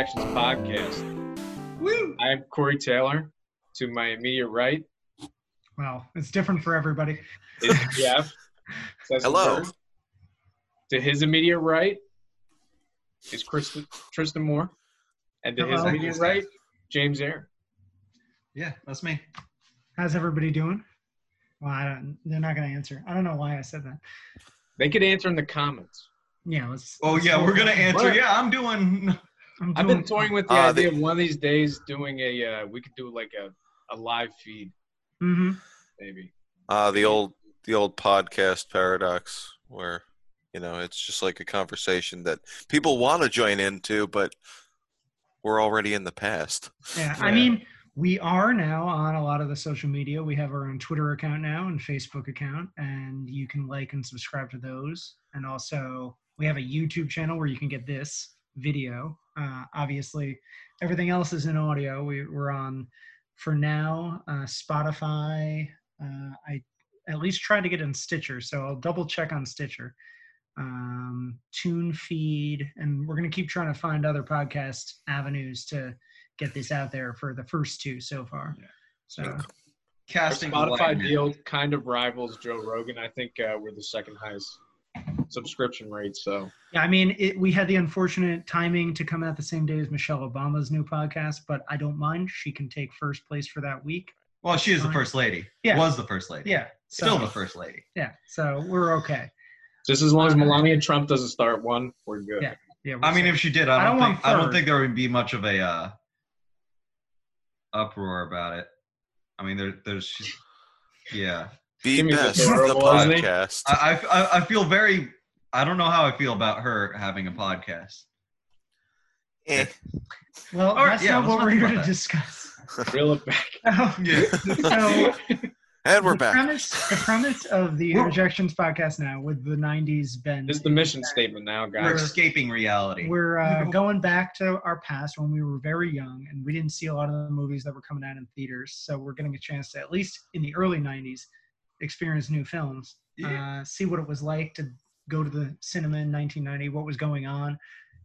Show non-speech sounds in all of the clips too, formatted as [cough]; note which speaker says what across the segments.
Speaker 1: of the Interjections podcast.
Speaker 2: Woo!
Speaker 1: I'm Corey Taylor. To my immediate right
Speaker 2: Well, it's different for everybody.
Speaker 1: is Jeff. [laughs]
Speaker 3: Hello.
Speaker 1: To his immediate right is Kristen, Tristan Moore. And to his immediate right, James Air.
Speaker 4: Yeah, that's me.
Speaker 2: How's everybody doing? Well, I don't, they're not going to answer. I don't know why I said that.
Speaker 1: They could answer in the comments.
Speaker 2: Yeah, let's.
Speaker 4: Oh
Speaker 2: let's
Speaker 4: yeah, we're gonna answer.
Speaker 1: What?
Speaker 4: Yeah, I'm doing.
Speaker 2: I'm
Speaker 1: I've been toying with the
Speaker 3: Uh,
Speaker 1: idea
Speaker 3: they-
Speaker 1: of one of these days doing a, uh, we could do like a, a live feed,
Speaker 2: Mhm.
Speaker 1: maybe.
Speaker 3: Uh, the old the old podcast paradox, where you know it's just like a conversation that people want to join into, but we're already in the past.
Speaker 2: Yeah, I mean, we are now on a lot of the social media. We have our own Twitter account now and Facebook account, and you can like and subscribe to those. And also, we have a YouTube channel where you can get this video. Uh, obviously, everything else is in audio. We, we're on, for now, uh, Spotify. Uh, I at least tried to get in Stitcher, so I'll double check on Stitcher. Um, Tune feed, and we're going to keep trying to find other podcast avenues to get this out there for the first two so far.
Speaker 4: Yeah.
Speaker 2: So
Speaker 1: Our
Speaker 4: Casting
Speaker 1: Spotify deal kind of rivals Joe Rogan. I think uh, we're the second highest subscription rate. So
Speaker 2: yeah, I mean, it, we had the unfortunate timing to come out the same day as Michelle Obama's new podcast, but I don't mind. She can take first place for that week.
Speaker 4: Well, she is the first lady.
Speaker 2: Yeah.
Speaker 4: Was the first lady.
Speaker 2: Yeah, so,
Speaker 4: Still the first lady.
Speaker 2: Yeah, so we're okay.
Speaker 1: just as long as Melania Trump doesn't start one, we're good.
Speaker 2: Yeah. Yeah, we're
Speaker 4: I mean,
Speaker 2: safe.
Speaker 4: if she did,
Speaker 2: I
Speaker 4: I don't,
Speaker 2: don't
Speaker 4: think I don't think there would be much of a uh, uproar about it. I mean, there, there's, yeah.
Speaker 3: Be
Speaker 1: Jimmy's
Speaker 3: best
Speaker 1: adorable,
Speaker 3: the podcast.
Speaker 4: I, I, I feel very. I don't know how I feel about her having a podcast.
Speaker 3: Eh.
Speaker 2: well,
Speaker 4: All right,
Speaker 2: that's
Speaker 4: yeah,
Speaker 2: not what we're
Speaker 4: talk
Speaker 2: here to
Speaker 4: that.
Speaker 2: discuss. [laughs]
Speaker 1: Reel it back. [laughs]
Speaker 4: Yeah.
Speaker 2: so
Speaker 3: and we're
Speaker 2: the
Speaker 3: back.
Speaker 2: Premise, the premise of the
Speaker 4: We're-
Speaker 2: Interjections podcast now with the 90s bend
Speaker 1: This is the mission statement now, guys.
Speaker 4: We're escaping reality.
Speaker 2: We're uh, going back to our past when we were very young and we didn't see a lot of the movies that were coming out in theaters. So we're getting a chance to, at least in the early 90s, experience new films,
Speaker 4: Yeah.
Speaker 2: uh, see what it was like to go to the cinema in 1990, what was going on.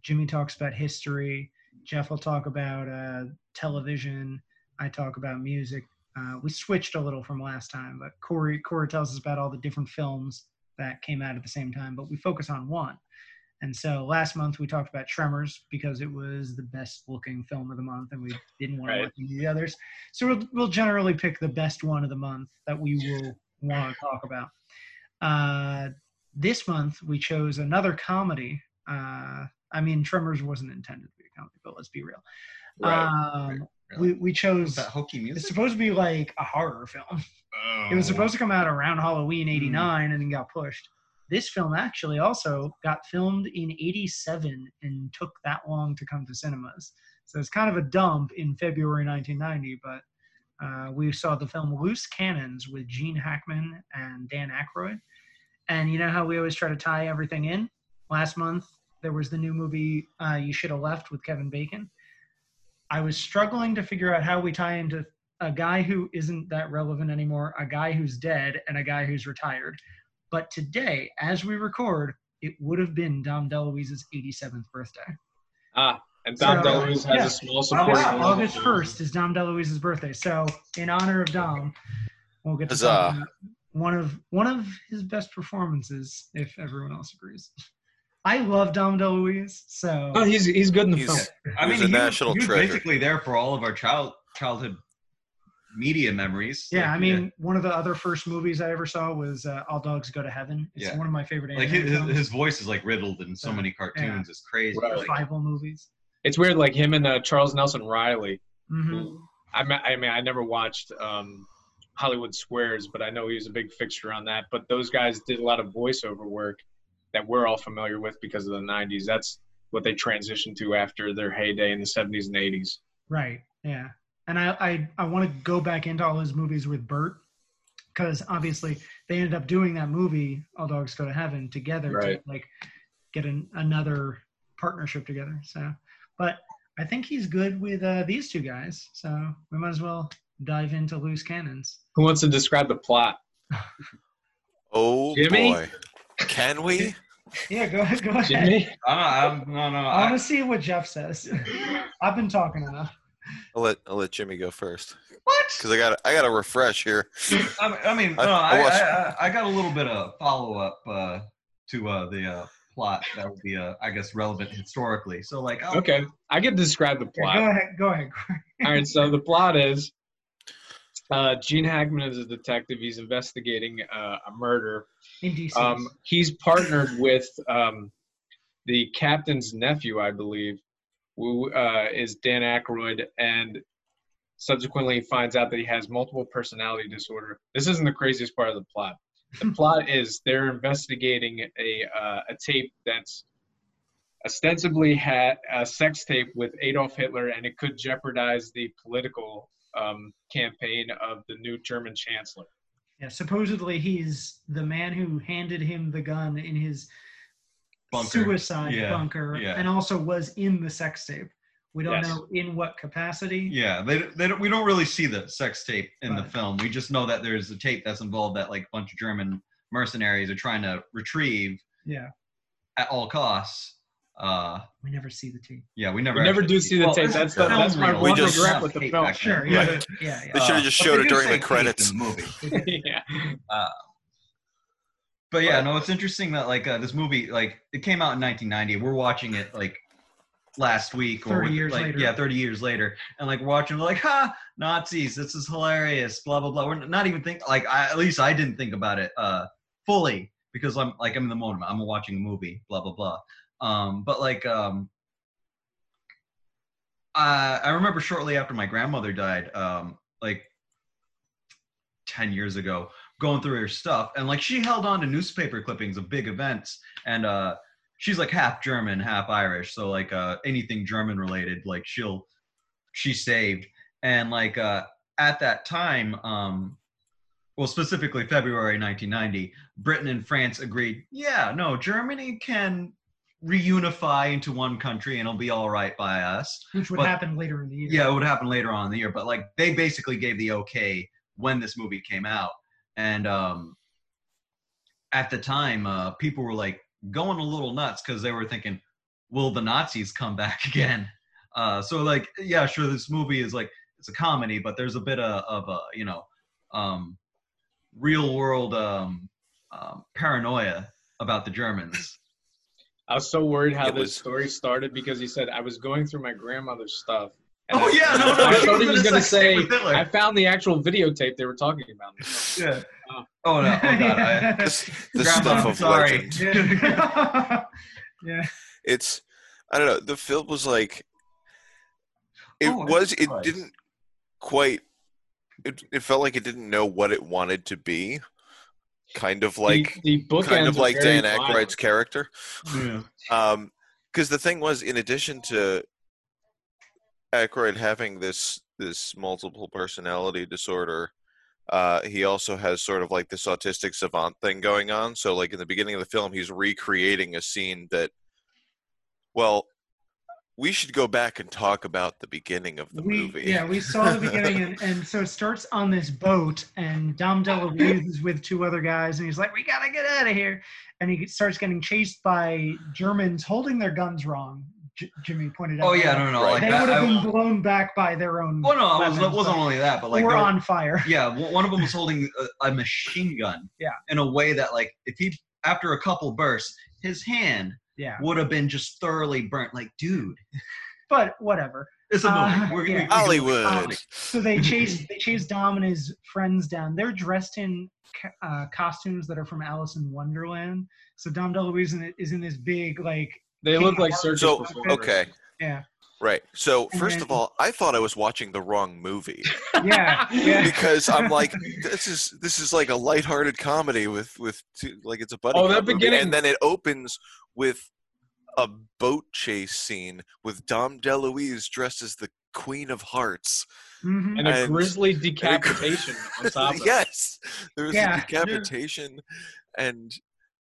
Speaker 2: Jimmy talks about history. Jeff will talk about uh, television. I talk about music. Uh, we switched a little from last time, but Corey Corey tells us about all the different films that came out at the same time, but we focus on one. And so last month we talked about Tremors because it was the best looking film of the month, and we didn't want
Speaker 1: Right.
Speaker 2: to any of the others. So we'll, we'll generally pick the best one of the month that we will want to talk about. Uh, this month we chose another comedy. Uh, I mean, Tremors wasn't intended to be a comedy, but let's be real.
Speaker 1: Right.
Speaker 2: Um,
Speaker 4: Really?
Speaker 2: we, we chose.
Speaker 4: that hokey music.
Speaker 2: It's supposed to be like a horror film. Oh. It was supposed to come out around Halloween '89 and then got pushed. This film actually also got filmed in '87 and took that long to come to cinemas. So it's kind of a dump in February 1990, but uh, we saw the film Loose Cannons with Gene Hackman and Dan Aykroyd. And you know how we always try to tie everything in? Last month, there was the new movie uh, You Should Have Left with Kevin Bacon. I was struggling to figure out how we tie into a guy who isn't that relevant anymore, a guy who's dead, and a guy who's retired. But today, as we record, it would have been Dom DeLuise's 87th birthday.
Speaker 1: Ah, and Dom
Speaker 2: So,
Speaker 1: DeLuise has
Speaker 2: yeah.
Speaker 1: a small support.
Speaker 2: August,
Speaker 1: role.
Speaker 2: August 1st is Dom DeLuise's birthday. So, in honor of Dom, we'll get to
Speaker 3: Huzzah.
Speaker 2: talk about one of one of his best performances, if everyone else agrees. I love Dom DeLuise, so
Speaker 1: Oh, he's he's good in the
Speaker 3: He's-
Speaker 1: film.
Speaker 4: I mean,
Speaker 3: a
Speaker 4: he,
Speaker 3: national
Speaker 4: he was
Speaker 3: treasure.
Speaker 4: basically there for all of our child childhood media memories.
Speaker 2: yeah. I
Speaker 4: Like,
Speaker 2: mean, one of the other first movies I ever saw was uh, All Dogs Go to Heaven. It's
Speaker 4: Yeah.
Speaker 2: one of my favorite
Speaker 4: like his,
Speaker 2: films.
Speaker 4: his voice is like riddled in so
Speaker 2: Yeah.
Speaker 4: many cartoons. It's crazy.
Speaker 1: Right.
Speaker 4: Like,
Speaker 2: Bible movies.
Speaker 1: It's weird, like him and uh, Charles Nelson Reilly.
Speaker 2: hmm
Speaker 1: I mean, I mean, I never watched um, Hollywood Squares, but I know he was a big fixture on that. But those guys did a lot of voiceover work that we're all familiar with because of the '90s. That's what they transitioned to after their heyday in the '70s and '80s.
Speaker 2: Right. Yeah. And I I, I want to go back into all his movies with Burt because obviously they ended up doing that movie All Dogs Go to Heaven together
Speaker 1: Right.
Speaker 2: to like get an, another partnership together. So, but I think he's good with uh, these two guys. So we might as well dive into loose cannons.
Speaker 1: Who wants to describe the plot? [laughs]
Speaker 3: Oh
Speaker 1: Jimmy?
Speaker 3: boy. Can we? [laughs]
Speaker 2: Yeah, go ahead. Go ahead.
Speaker 1: Jimmy?
Speaker 4: I'm, I'm, no, no.
Speaker 2: I want to see what Jeff says. [laughs] I've been talking enough.
Speaker 3: I'll let I'll let Jimmy go first
Speaker 4: what?
Speaker 3: because I got I got to refresh here.
Speaker 4: I mean, I, mean,
Speaker 3: I-
Speaker 4: no,
Speaker 3: I
Speaker 4: I,
Speaker 3: watched-
Speaker 4: I, I, I got a little bit of follow up uh, to uh, the uh, plot that would be, uh, I guess, relevant historically. So, like, I'll,
Speaker 1: Okay, I can describe the plot.
Speaker 2: go ahead. Go ahead.
Speaker 1: All right, so the plot is uh, Gene Hackman is a detective. He's investigating uh, a murder.
Speaker 2: In DC.
Speaker 1: Um, he's partnered with um, the captain's nephew, I believe, who uh, is Dan Aykroyd, and subsequently finds out that he has multiple personality disorder. This isn't the craziest part of the plot. The plot is they're investigating a uh, a tape that's ostensibly had a sex tape with Adolf Hitler, and it could jeopardize the political um, campaign of the new German chancellor.
Speaker 2: yeah, supposedly he's the man who handed him the gun in his
Speaker 4: Bunker.
Speaker 2: suicide
Speaker 4: Yeah,
Speaker 2: bunker,
Speaker 4: yeah.
Speaker 2: and also was in the sex tape. We don't
Speaker 1: Yes.
Speaker 2: know in what capacity.
Speaker 4: Yeah, they, they don't, we don't really see the sex tape in the film. We just know that there's a tape that's involved that like a bunch of German mercenaries are trying to retrieve
Speaker 2: Yeah,
Speaker 4: at all costs. Uh,
Speaker 2: we never see the tape.
Speaker 4: yeah, we never.
Speaker 1: We never do see the tape.
Speaker 4: this
Speaker 1: That's the-
Speaker 4: film
Speaker 1: that's my
Speaker 3: one
Speaker 4: We just
Speaker 3: regret
Speaker 1: with the film.
Speaker 2: Sure. Yeah.
Speaker 4: Right.
Speaker 2: Yeah.
Speaker 3: They should have just
Speaker 4: but
Speaker 3: showed it during the credits.
Speaker 4: in the movie. [laughs] [laughs]
Speaker 1: yeah.
Speaker 4: But yeah, no, it's interesting that like uh, this movie, like it came out in 1990. We're watching it like last week or
Speaker 2: 30 years
Speaker 4: like
Speaker 2: later.
Speaker 4: yeah, 30 years later, and like watching, like, ha, Nazis, this is hilarious, blah blah blah. We're not even think like I, at least I didn't think about it uh fully because I'm like I'm in the moment. I'm watching a movie, blah blah blah. Um, but like um. I I remember shortly after my grandmother died, um, like 10 years ago, going through her stuff and like she held on to newspaper clippings of big events and uh she's like half german half irish so like uh anything german related like she'll she saved. And like uh at that time um well specifically february 1990 britain and france agreed yeah no germany can reunify into one country and it'll be all right by us.
Speaker 2: Which would
Speaker 4: But-
Speaker 2: happen later in the year.
Speaker 4: yeah, it would happen later on in the year, but like they basically gave the okay when this movie came out, and um, at the time, uh, people were like going a little nuts because they were thinking, "Will the Nazis come back [laughs] again?" Uh, so like, yeah, sure, this movie is like it's a comedy, but there's a bit of, of a you know, um, real world um, um, paranoia about the Germans. [laughs]
Speaker 1: I was so worried how
Speaker 3: It
Speaker 1: this
Speaker 3: was-
Speaker 1: story started because he said I was going through my grandmother's stuff. And
Speaker 4: Oh yeah, no, no,
Speaker 1: I
Speaker 4: she
Speaker 1: thought he was going to say. I found the actual videotape they were talking about.
Speaker 4: yeah.
Speaker 1: Oh.
Speaker 4: Oh no! Oh god! I, [laughs]
Speaker 3: This, the
Speaker 4: Grandma,
Speaker 3: stuff of
Speaker 4: sorry.
Speaker 3: legend.
Speaker 2: yeah. [laughs] yeah.
Speaker 3: It's I don't know. The film was like it
Speaker 4: Oh,
Speaker 3: was. It
Speaker 4: right.
Speaker 3: didn't quite. It, it felt like it didn't know what it wanted to be. Kind of like
Speaker 1: the, the book
Speaker 3: kind of like Dan
Speaker 1: Aykroyd's
Speaker 3: Aykroyd's character.
Speaker 4: yeah.
Speaker 3: Um, because the thing was, in addition to Aykroyd having this this multiple personality disorder, uh, he also has sort of like this autistic savant thing going on. So, like in the beginning of the film, he's recreating a scene that, well, we should go back and talk about the beginning of the
Speaker 2: we,
Speaker 3: movie.
Speaker 2: Yeah, we saw the beginning, and, and so it starts on this boat, and Dom DeLuise [laughs] is with two other guys, and he's like, "We gotta get out of here," and he starts getting chased by Germans holding their guns wrong. J- Jimmy pointed out.
Speaker 4: Oh yeah, no, no,
Speaker 3: Right.
Speaker 4: like
Speaker 2: they would have
Speaker 4: I-
Speaker 2: been blown back by their own.
Speaker 4: well, no, it, was, it
Speaker 2: weapons,
Speaker 4: wasn't only that, but like
Speaker 2: or
Speaker 4: they were-
Speaker 2: on fire.
Speaker 4: yeah, one of them was holding a, a machine gun.
Speaker 2: Yeah.
Speaker 4: In a way that, like, if he after a couple bursts, his hand
Speaker 2: Yeah,
Speaker 4: would have been just thoroughly burnt. Like, dude,
Speaker 2: but whatever.
Speaker 4: it's a movie.
Speaker 2: Uh,
Speaker 4: We're,
Speaker 2: yeah.
Speaker 4: we- we-
Speaker 3: Hollywood.
Speaker 2: So they [laughs] chase they chase Dom and his friends down. They're dressed in uh, costumes that are from Alice in Wonderland. So Dom DeLuise is in this big like
Speaker 1: They look like circus
Speaker 3: So
Speaker 1: performers.
Speaker 3: okay,
Speaker 2: yeah
Speaker 3: right. So
Speaker 2: And
Speaker 3: first
Speaker 2: then-
Speaker 3: of all, I thought I was watching the wrong movie. [laughs]
Speaker 2: yeah yeah.
Speaker 3: because I'm like, this is this is like a lighthearted comedy with with two, like it's a buddy.
Speaker 1: Oh, that
Speaker 3: cop movie.
Speaker 1: beginning-
Speaker 3: and then it opens with a boat chase scene with Dom DeLuise dressed as the Queen of Hearts.
Speaker 2: Mhm.
Speaker 1: And a
Speaker 3: And-
Speaker 1: grisly decapitation on top of it. [laughs]
Speaker 3: yes, there was
Speaker 2: Yeah.
Speaker 3: a decapitation, and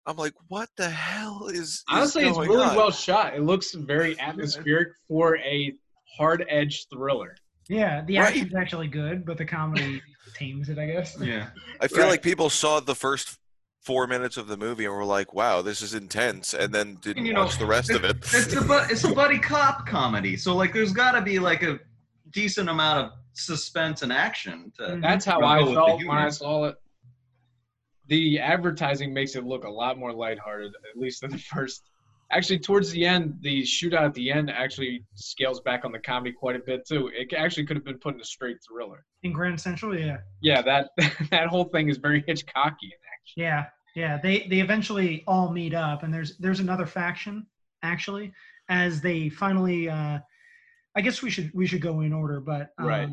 Speaker 3: I'm like, what the hell is, is
Speaker 1: Honestly, it's really
Speaker 3: on?
Speaker 1: well shot. It looks very [laughs] atmospheric for a hard edge thriller.
Speaker 2: yeah the
Speaker 3: Right.
Speaker 2: action's actually good, but the comedy tames it, I guess.
Speaker 4: yeah. [laughs]
Speaker 3: I feel
Speaker 1: Right.
Speaker 3: like people saw the first four minutes of the movie and we're like, "Wow, this is intense," and then didn't
Speaker 4: you know,
Speaker 3: watch the rest of it.
Speaker 4: It's a bu- it's a buddy cop comedy, so like there's got to be like a decent amount of suspense and action. To,
Speaker 2: Mhm.
Speaker 1: That's how I felt when I saw it. The advertising makes it look a lot more lighthearted, at least in the first. Actually, towards the end, the shootout at the end actually scales back on the comedy quite a bit too. It actually could have been put in a straight thriller.
Speaker 2: In Grand Central, yeah.
Speaker 1: Yeah, that [laughs] that whole thing is very Hitchcockian.
Speaker 2: Yeah, yeah. They they eventually all meet up, and there's there's another faction actually as they finally. Uh, I guess we should we should go in order, but um,
Speaker 1: Right.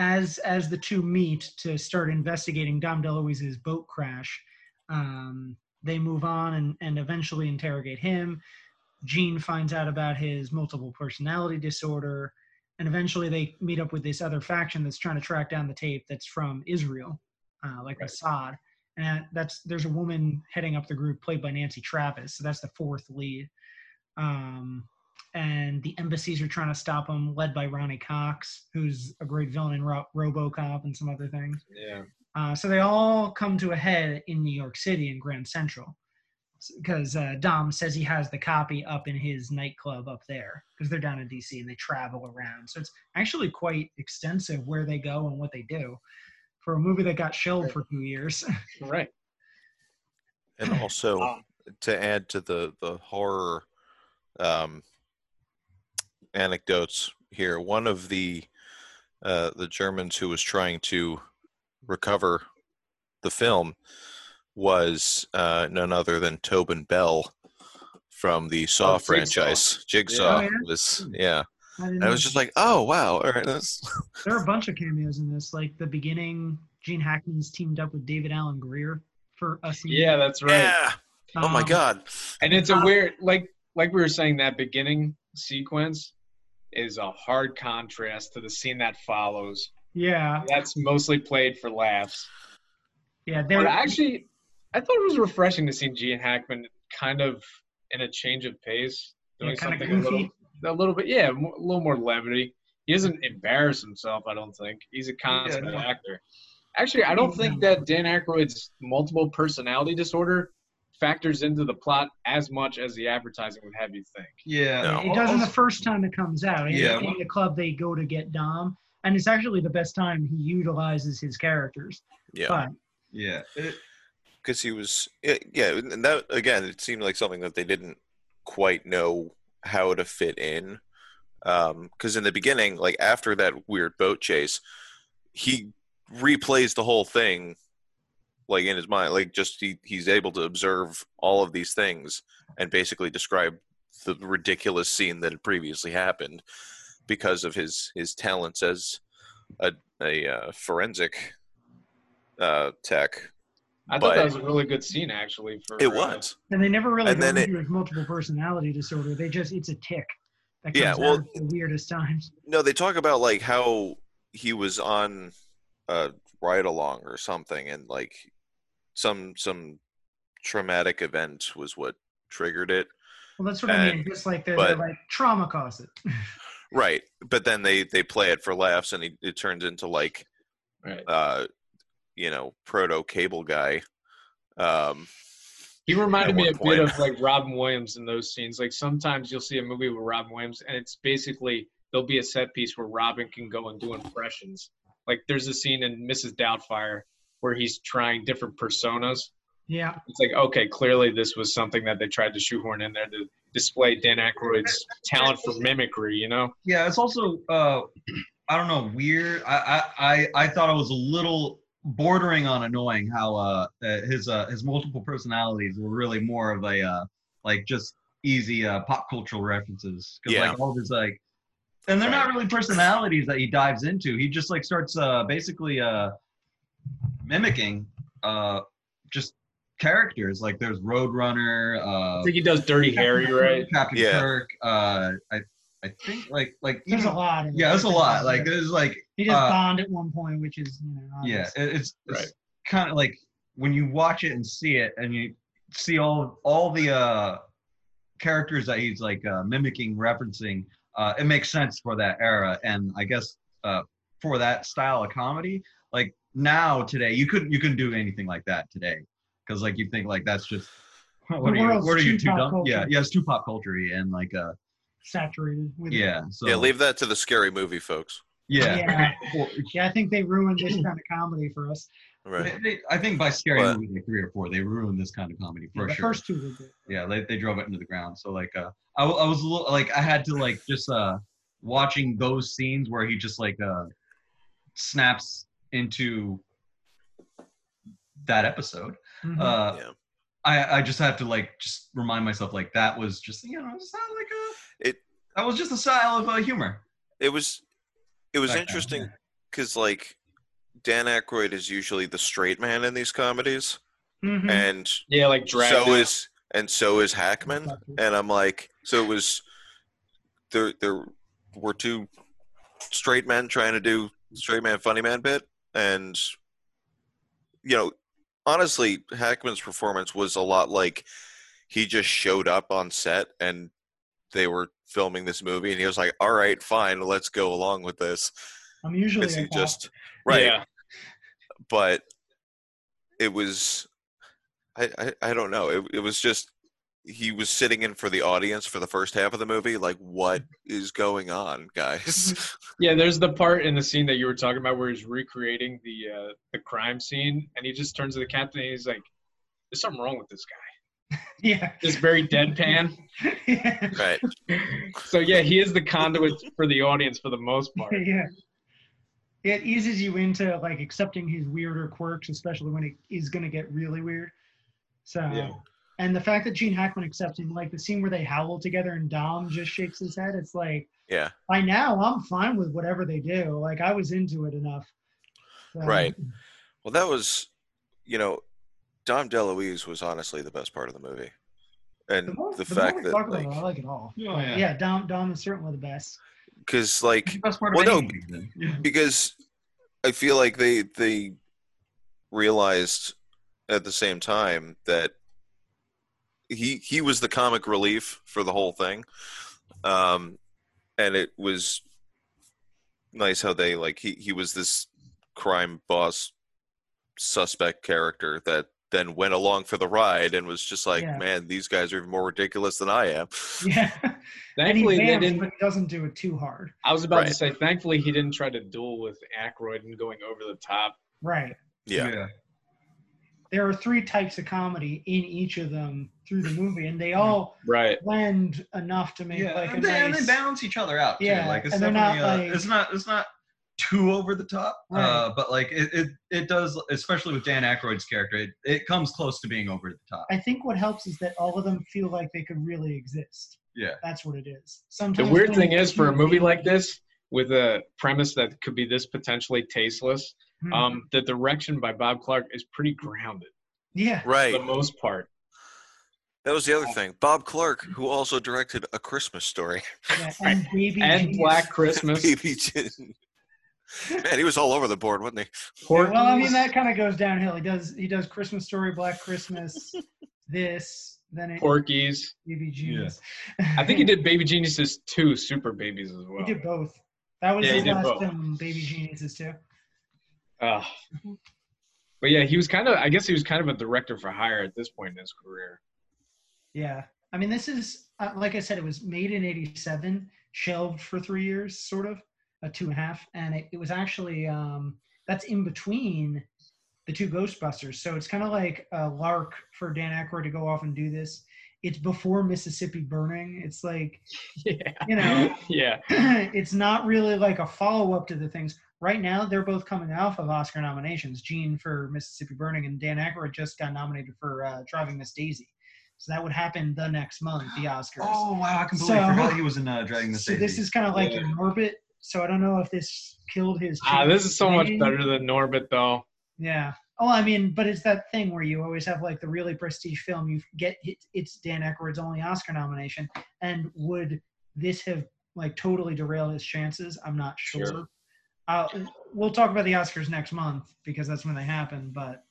Speaker 2: As as the two meet to start investigating Dom DeLuise's boat crash, um, they move on and and eventually interrogate him. Gene finds out about his multiple personality disorder, and eventually they meet up with this other faction that's trying to track down the tape that's from Israel, uh, like
Speaker 1: Right.
Speaker 2: Mossad and that's there's a woman heading up the group played by Nancy Travis, so that's the fourth lead. Um, and the embassies are trying to stop him, led by Ronny Cox, who's a great villain in Ro- RoboCop and some other things.
Speaker 1: Yeah.
Speaker 2: Uh, so they all come to a head in New York City in Grand Central, because uh, Dom says he has the copy up in his nightclub up there, because they're down in DC and they travel around. So it's actually quite extensive where they go and what they do. For a movie that got shelved for two years. [laughs]
Speaker 1: Right.
Speaker 3: And also
Speaker 1: Um,
Speaker 3: to add to the the horror um, anecdotes here, one of the uh, the Germans who was trying to recover the film was uh, none other than Tobin Bell from the Saw
Speaker 1: Oh,
Speaker 3: franchise. Jigsaw
Speaker 2: Oh, yeah?
Speaker 3: was yeah.
Speaker 2: I,
Speaker 3: I was just like, oh wow, all right, that's [laughs]
Speaker 2: There are a bunch of cameos in this. Like the beginning, Gene Hackman's teamed up with David Alan Grier for a scene.
Speaker 1: Yeah, that's right.
Speaker 3: yeah. Oh my
Speaker 2: Um,
Speaker 3: god.
Speaker 1: And it's a
Speaker 2: Uh,
Speaker 1: weird, like like we were saying, that beginning sequence is a hard contrast to the scene that follows.
Speaker 2: Yeah,
Speaker 1: That's mostly played for laughs.
Speaker 2: yeah.
Speaker 1: But
Speaker 2: There,
Speaker 1: actually, I thought it was refreshing to see Gene Hackman kind of in a change of pace, doing
Speaker 2: Yeah,
Speaker 1: something a little, a little bit, yeah, a little more levity. He doesn't embarrass himself. I don't think he's a consummate
Speaker 4: no.
Speaker 1: actor. Actually, I don't think that Dan Aykroyd's multiple personality disorder factors into the plot as much as the advertising would have you think.
Speaker 4: yeah,
Speaker 3: No.
Speaker 2: it doesn't the first time it comes out. In,
Speaker 4: Yeah,
Speaker 2: in the club they go to get Dom, and it's actually the best time he utilizes his characters.
Speaker 3: Yeah.
Speaker 2: But
Speaker 4: yeah.
Speaker 3: Because he was yeah, yeah and that again it seemed like something that they didn't quite know how to fit in um, because in the beginning like after that weird boat chase he replays the whole thing like in his mind like just he, he's able to observe all of these things and basically describe the ridiculous scene that had previously happened because of his his talents as a, a uh, forensic uh, tech
Speaker 1: I thought
Speaker 3: But-
Speaker 1: that was a really good scene, actually. For
Speaker 3: it
Speaker 1: uh,
Speaker 3: was
Speaker 2: and they never really
Speaker 3: And then
Speaker 2: into his multiple personality disorder. They just it's a tick. That comes
Speaker 3: Yeah,
Speaker 2: out
Speaker 3: well-
Speaker 2: at the weirdest times. [laughs]
Speaker 3: No, they talk about like how he was on a ride along or something, and like some some traumatic event was what triggered it.
Speaker 2: Well, that's what I mean. Just like they're,
Speaker 3: but-
Speaker 2: they're like trauma caused it. [laughs]
Speaker 3: Right, but then they they play it for laughs, and he, it turns into like
Speaker 1: Right.
Speaker 3: uh, you know, proto cable guy. Um,
Speaker 1: He reminded me
Speaker 3: one
Speaker 1: a bit of like Robin Williams in those scenes. Like sometimes you'll see a movie with Robin Williams, and it's basically there'll be a set piece where Robin can go and do impressions. Like there's a scene in Mrs. Doubtfire where he's trying different personas.
Speaker 2: Yeah,
Speaker 1: It's like okay, clearly this was something that they tried to shoehorn in there to display Dan Aykroyd's talent for mimicry. You know?
Speaker 4: yeah, it's also uh, I don't know, weird. I, I I thought it was a little bordering on annoying how uh his uh his multiple personalities were really more of a uh like just easy uh pop cultural references because
Speaker 3: Yeah.
Speaker 4: like all this like and they're not really personalities that he dives into he just like starts uh basically uh mimicking uh just characters like there's roadrunner uh
Speaker 1: I think he does Dirty Harry, right?
Speaker 4: Captain
Speaker 3: Yeah.
Speaker 4: Kirk. Uh, I I think like like
Speaker 2: there's
Speaker 4: even
Speaker 2: a lot.
Speaker 4: Yeah, there's a lot. Like there's like
Speaker 2: he does
Speaker 4: uh,
Speaker 2: Bond at one point, which is you know
Speaker 4: yeah,
Speaker 2: obvious.
Speaker 4: it- it's, it's
Speaker 1: Right.
Speaker 4: kind of like when you watch it and see it, and you see all all the uh characters that he's like uh, mimicking, referencing. Uh, it makes sense for that era, and I guess uh, for that style of comedy, like now today, you couldn't you couldn't do anything like that today. because like you think like that's just [laughs]
Speaker 2: The
Speaker 4: what are you what are you
Speaker 2: too
Speaker 4: too dumb?
Speaker 2: culture.
Speaker 4: Yeah, yeah, it's too pop culture and like uh
Speaker 2: Saturated with
Speaker 4: yeah. So
Speaker 3: yeah, leave that to the scary movie folks.
Speaker 4: yeah.
Speaker 2: Yeah. [laughs]
Speaker 4: Well,
Speaker 2: Yeah, I think they ruined this kind of comedy for us.
Speaker 3: Right.
Speaker 4: they, they, I think by scary
Speaker 3: But-
Speaker 4: movie like three or four, they ruined this kind of comedy for
Speaker 2: the
Speaker 4: sure.
Speaker 2: first two were
Speaker 4: yeah they, they drove it into the ground so like uh I was a little like i had to like just uh watching those scenes where he just like uh snaps into that episode
Speaker 2: Mhm.
Speaker 4: uh
Speaker 3: Yeah.
Speaker 4: i i just have to like just remind myself like that was just you know it's not like a
Speaker 3: It-
Speaker 4: that was just a style of uh, humor
Speaker 3: It was it was
Speaker 4: That kind of
Speaker 3: interesting
Speaker 4: humor.
Speaker 3: because like Dan Aykroyd is usually the straight man in these comedies,
Speaker 2: Mhm.
Speaker 3: and
Speaker 1: Yeah, like drag.
Speaker 3: so is and so is Hackman. And I'm like, so it was there. There were two straight men trying to do straight man funny man bit, and you know, honestly, Hackman's performance was a lot like he just showed up on set and they were filming this movie, and he was like, "All right, fine, let's go along with this."
Speaker 2: I'm usually
Speaker 3: he just right,
Speaker 1: Yeah.
Speaker 3: but it was I, I i don't know it, it was just he was sitting in for the audience for the first half of the movie like what is going on guys [laughs]
Speaker 1: Yeah, there's the part in the scene that you were talking about where he's recreating the uh, the crime scene, and he just turns to the captain and he's like, "There's something wrong with this guy." [laughs]
Speaker 2: yeah.
Speaker 1: Just very deadpan. [laughs]
Speaker 2: yeah.
Speaker 3: right
Speaker 1: so yeah, he is the conduit for the audience for the most part.
Speaker 2: yeah. It eases you into like accepting his weirder quirks, especially when it is going to get really weird. So,
Speaker 1: Yeah.
Speaker 2: And the fact that Gene Hackman accepts him, like the scene where they howl together and Dom just shakes his head, it's like
Speaker 3: yeah
Speaker 2: by now I'm fine with whatever they do. Like I was into it enough. So,
Speaker 3: Right. well that was you know dom deluise was honestly the best part of the movie and
Speaker 2: The more,
Speaker 3: the,
Speaker 2: the
Speaker 3: fact that
Speaker 2: talk about
Speaker 3: like
Speaker 2: it, I like it all.
Speaker 4: Oh, yeah.
Speaker 2: Yeah, Dom Dom is certainly the best.
Speaker 3: because like
Speaker 4: best part
Speaker 3: Well, no,
Speaker 4: any movie, then. Yeah.
Speaker 3: because I feel like they they realized at the same time that he he was the comic relief for the whole thing, um, and it was nice how they like he he was this crime boss suspect character that then went along for the ride and was just like,
Speaker 2: Yeah.
Speaker 3: man, these guys are even more ridiculous than I am. [laughs]
Speaker 2: Yeah. and he
Speaker 1: Thankfully, they didn't.
Speaker 2: but he doesn't do it too hard.
Speaker 1: I was about to say, thankfully, he didn't try to duel with Aykroyd and going over the top.
Speaker 2: Right.
Speaker 3: Yeah,
Speaker 2: There are three types of comedy in each of them through the movie, and they all
Speaker 1: Right.
Speaker 2: blend enough to make
Speaker 4: yeah,
Speaker 2: like a
Speaker 4: and, they, and they balance each other out. Too.
Speaker 2: Yeah,
Speaker 4: like it's
Speaker 2: and they're not,
Speaker 4: uh,
Speaker 2: like-
Speaker 4: it's not it's not too over the top.
Speaker 2: Right.
Speaker 4: Uh, but like it, it it does, especially with Dan Aykroyd's character, it, it comes close to being over the top.
Speaker 2: I think what helps is that all of them feel like they could really exist.
Speaker 4: Yeah.
Speaker 2: That's what it is. Sometimes
Speaker 1: The
Speaker 2: weird
Speaker 1: thing is, for a movie like this, with a premise that could be this potentially tasteless,
Speaker 2: Hmm.
Speaker 1: um, the direction by Bob Clark is pretty grounded
Speaker 2: yeah,
Speaker 1: for
Speaker 3: right.
Speaker 1: the most part.
Speaker 3: That was the other oh. thing. Bob Clark, who also directed A Christmas Story.
Speaker 2: yeah, and baby
Speaker 1: And Black Christmas. [laughs]
Speaker 3: Baby Jin. Man, he was all over the board, wasn't he?
Speaker 2: Well, I mean that kind of goes downhill. He does he does Christmas Story, Black Christmas, [laughs] this, then it
Speaker 1: Porky's.
Speaker 2: baby Jesus.
Speaker 1: I think he did Baby Geniuses two Super Babies as well.
Speaker 2: He did both. That was
Speaker 1: Yeah,
Speaker 2: his last
Speaker 1: both.
Speaker 2: film, Baby Geniuses too.
Speaker 1: Ugh. Ah. Mm-hmm. but yeah, he was kind of. I guess he was kind of a director for hire at this point in his career.
Speaker 2: Yeah, I mean, this is uh, like I said, it was made in '87, shelved for three years, sort of, a two and a half, and it, it was actually um, that's in between the two Ghostbusters, so it's kind of like a lark for Dan Aykroyd to go off and do this. It's before Mississippi Burning. It's like [laughs]
Speaker 1: Yeah.
Speaker 2: you know, [laughs]
Speaker 1: yeah. [clears throat]
Speaker 2: it's not really like a follow up to the things. Right now, they're both coming off of Oscar nominations. Gene for Mississippi Burning, and Dan Aykroyd just got nominated for uh, Driving Miss Daisy. So that would happen the next month, the Oscars.
Speaker 4: Oh wow, I completely
Speaker 2: So-
Speaker 4: forgot he was in uh, Dragging the
Speaker 2: so this is kind of like
Speaker 1: Yeah.
Speaker 2: your Norbit. So I don't know if this killed his.
Speaker 1: Ah, this is so much better than Norbit, though.
Speaker 2: Yeah. Oh, I mean, but it's that thing where you always have like the really prestige film. You get it, it's Dan Aykroyd's only Oscar nomination, and would this have like totally derailed his chances? I'm not sure.
Speaker 1: Sure.
Speaker 2: Uh, we'll talk about the Oscars next month because that's when they happen. But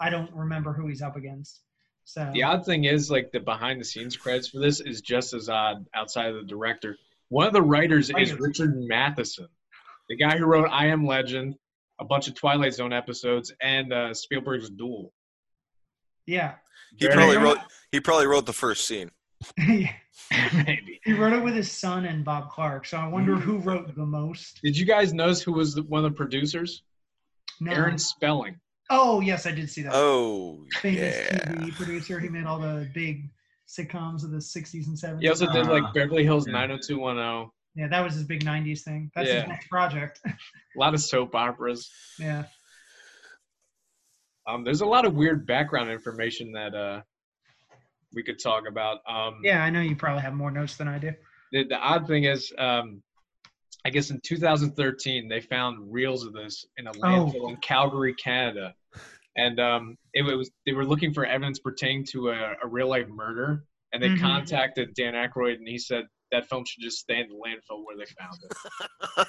Speaker 2: I don't remember who he's up against. So
Speaker 1: The odd thing is, like, the behind the scenes credits for this is just as odd outside of the director. One of the writers is Richard Matheson, the guy who wrote I Am Legend, a bunch of Twilight Zone episodes, and uh, Spielberg's Duel.
Speaker 2: Yeah.
Speaker 3: He
Speaker 1: Very
Speaker 3: probably wrote. He probably wrote the first scene. [laughs] [laughs]
Speaker 1: Maybe.
Speaker 2: he wrote it with his son and Bob Clark. So I wonder who wrote the most.
Speaker 1: Did you guys notice who was the, one of the producers?
Speaker 2: No.
Speaker 1: Aaron Spelling.
Speaker 2: Oh yes, I did see that.
Speaker 3: Oh
Speaker 2: Famous
Speaker 3: yeah.
Speaker 2: TV producer. He made all the big sitcoms of the '60s and '70s.
Speaker 1: He also did
Speaker 4: Uh,
Speaker 1: like Beverly Hills
Speaker 4: yeah.
Speaker 1: 90210.
Speaker 2: yeah, that was his big '90s thing. That's
Speaker 1: Yeah.
Speaker 2: his next project. [laughs]
Speaker 1: A lot of soap operas.
Speaker 2: yeah.
Speaker 1: Um, there's a lot of weird background information that uh, we could talk about. Um,
Speaker 2: Yeah, I know you probably have more notes than I do.
Speaker 1: the, the odd thing is, um, I guess in 2013 they found reels of this in a landfill in Calgary, Canada, and um, it was they were looking for evidence pertaining to a, a real life murder, and they
Speaker 2: Mhm.
Speaker 1: contacted Dan Aykroyd, and he said that film should just stay in the landfill where they found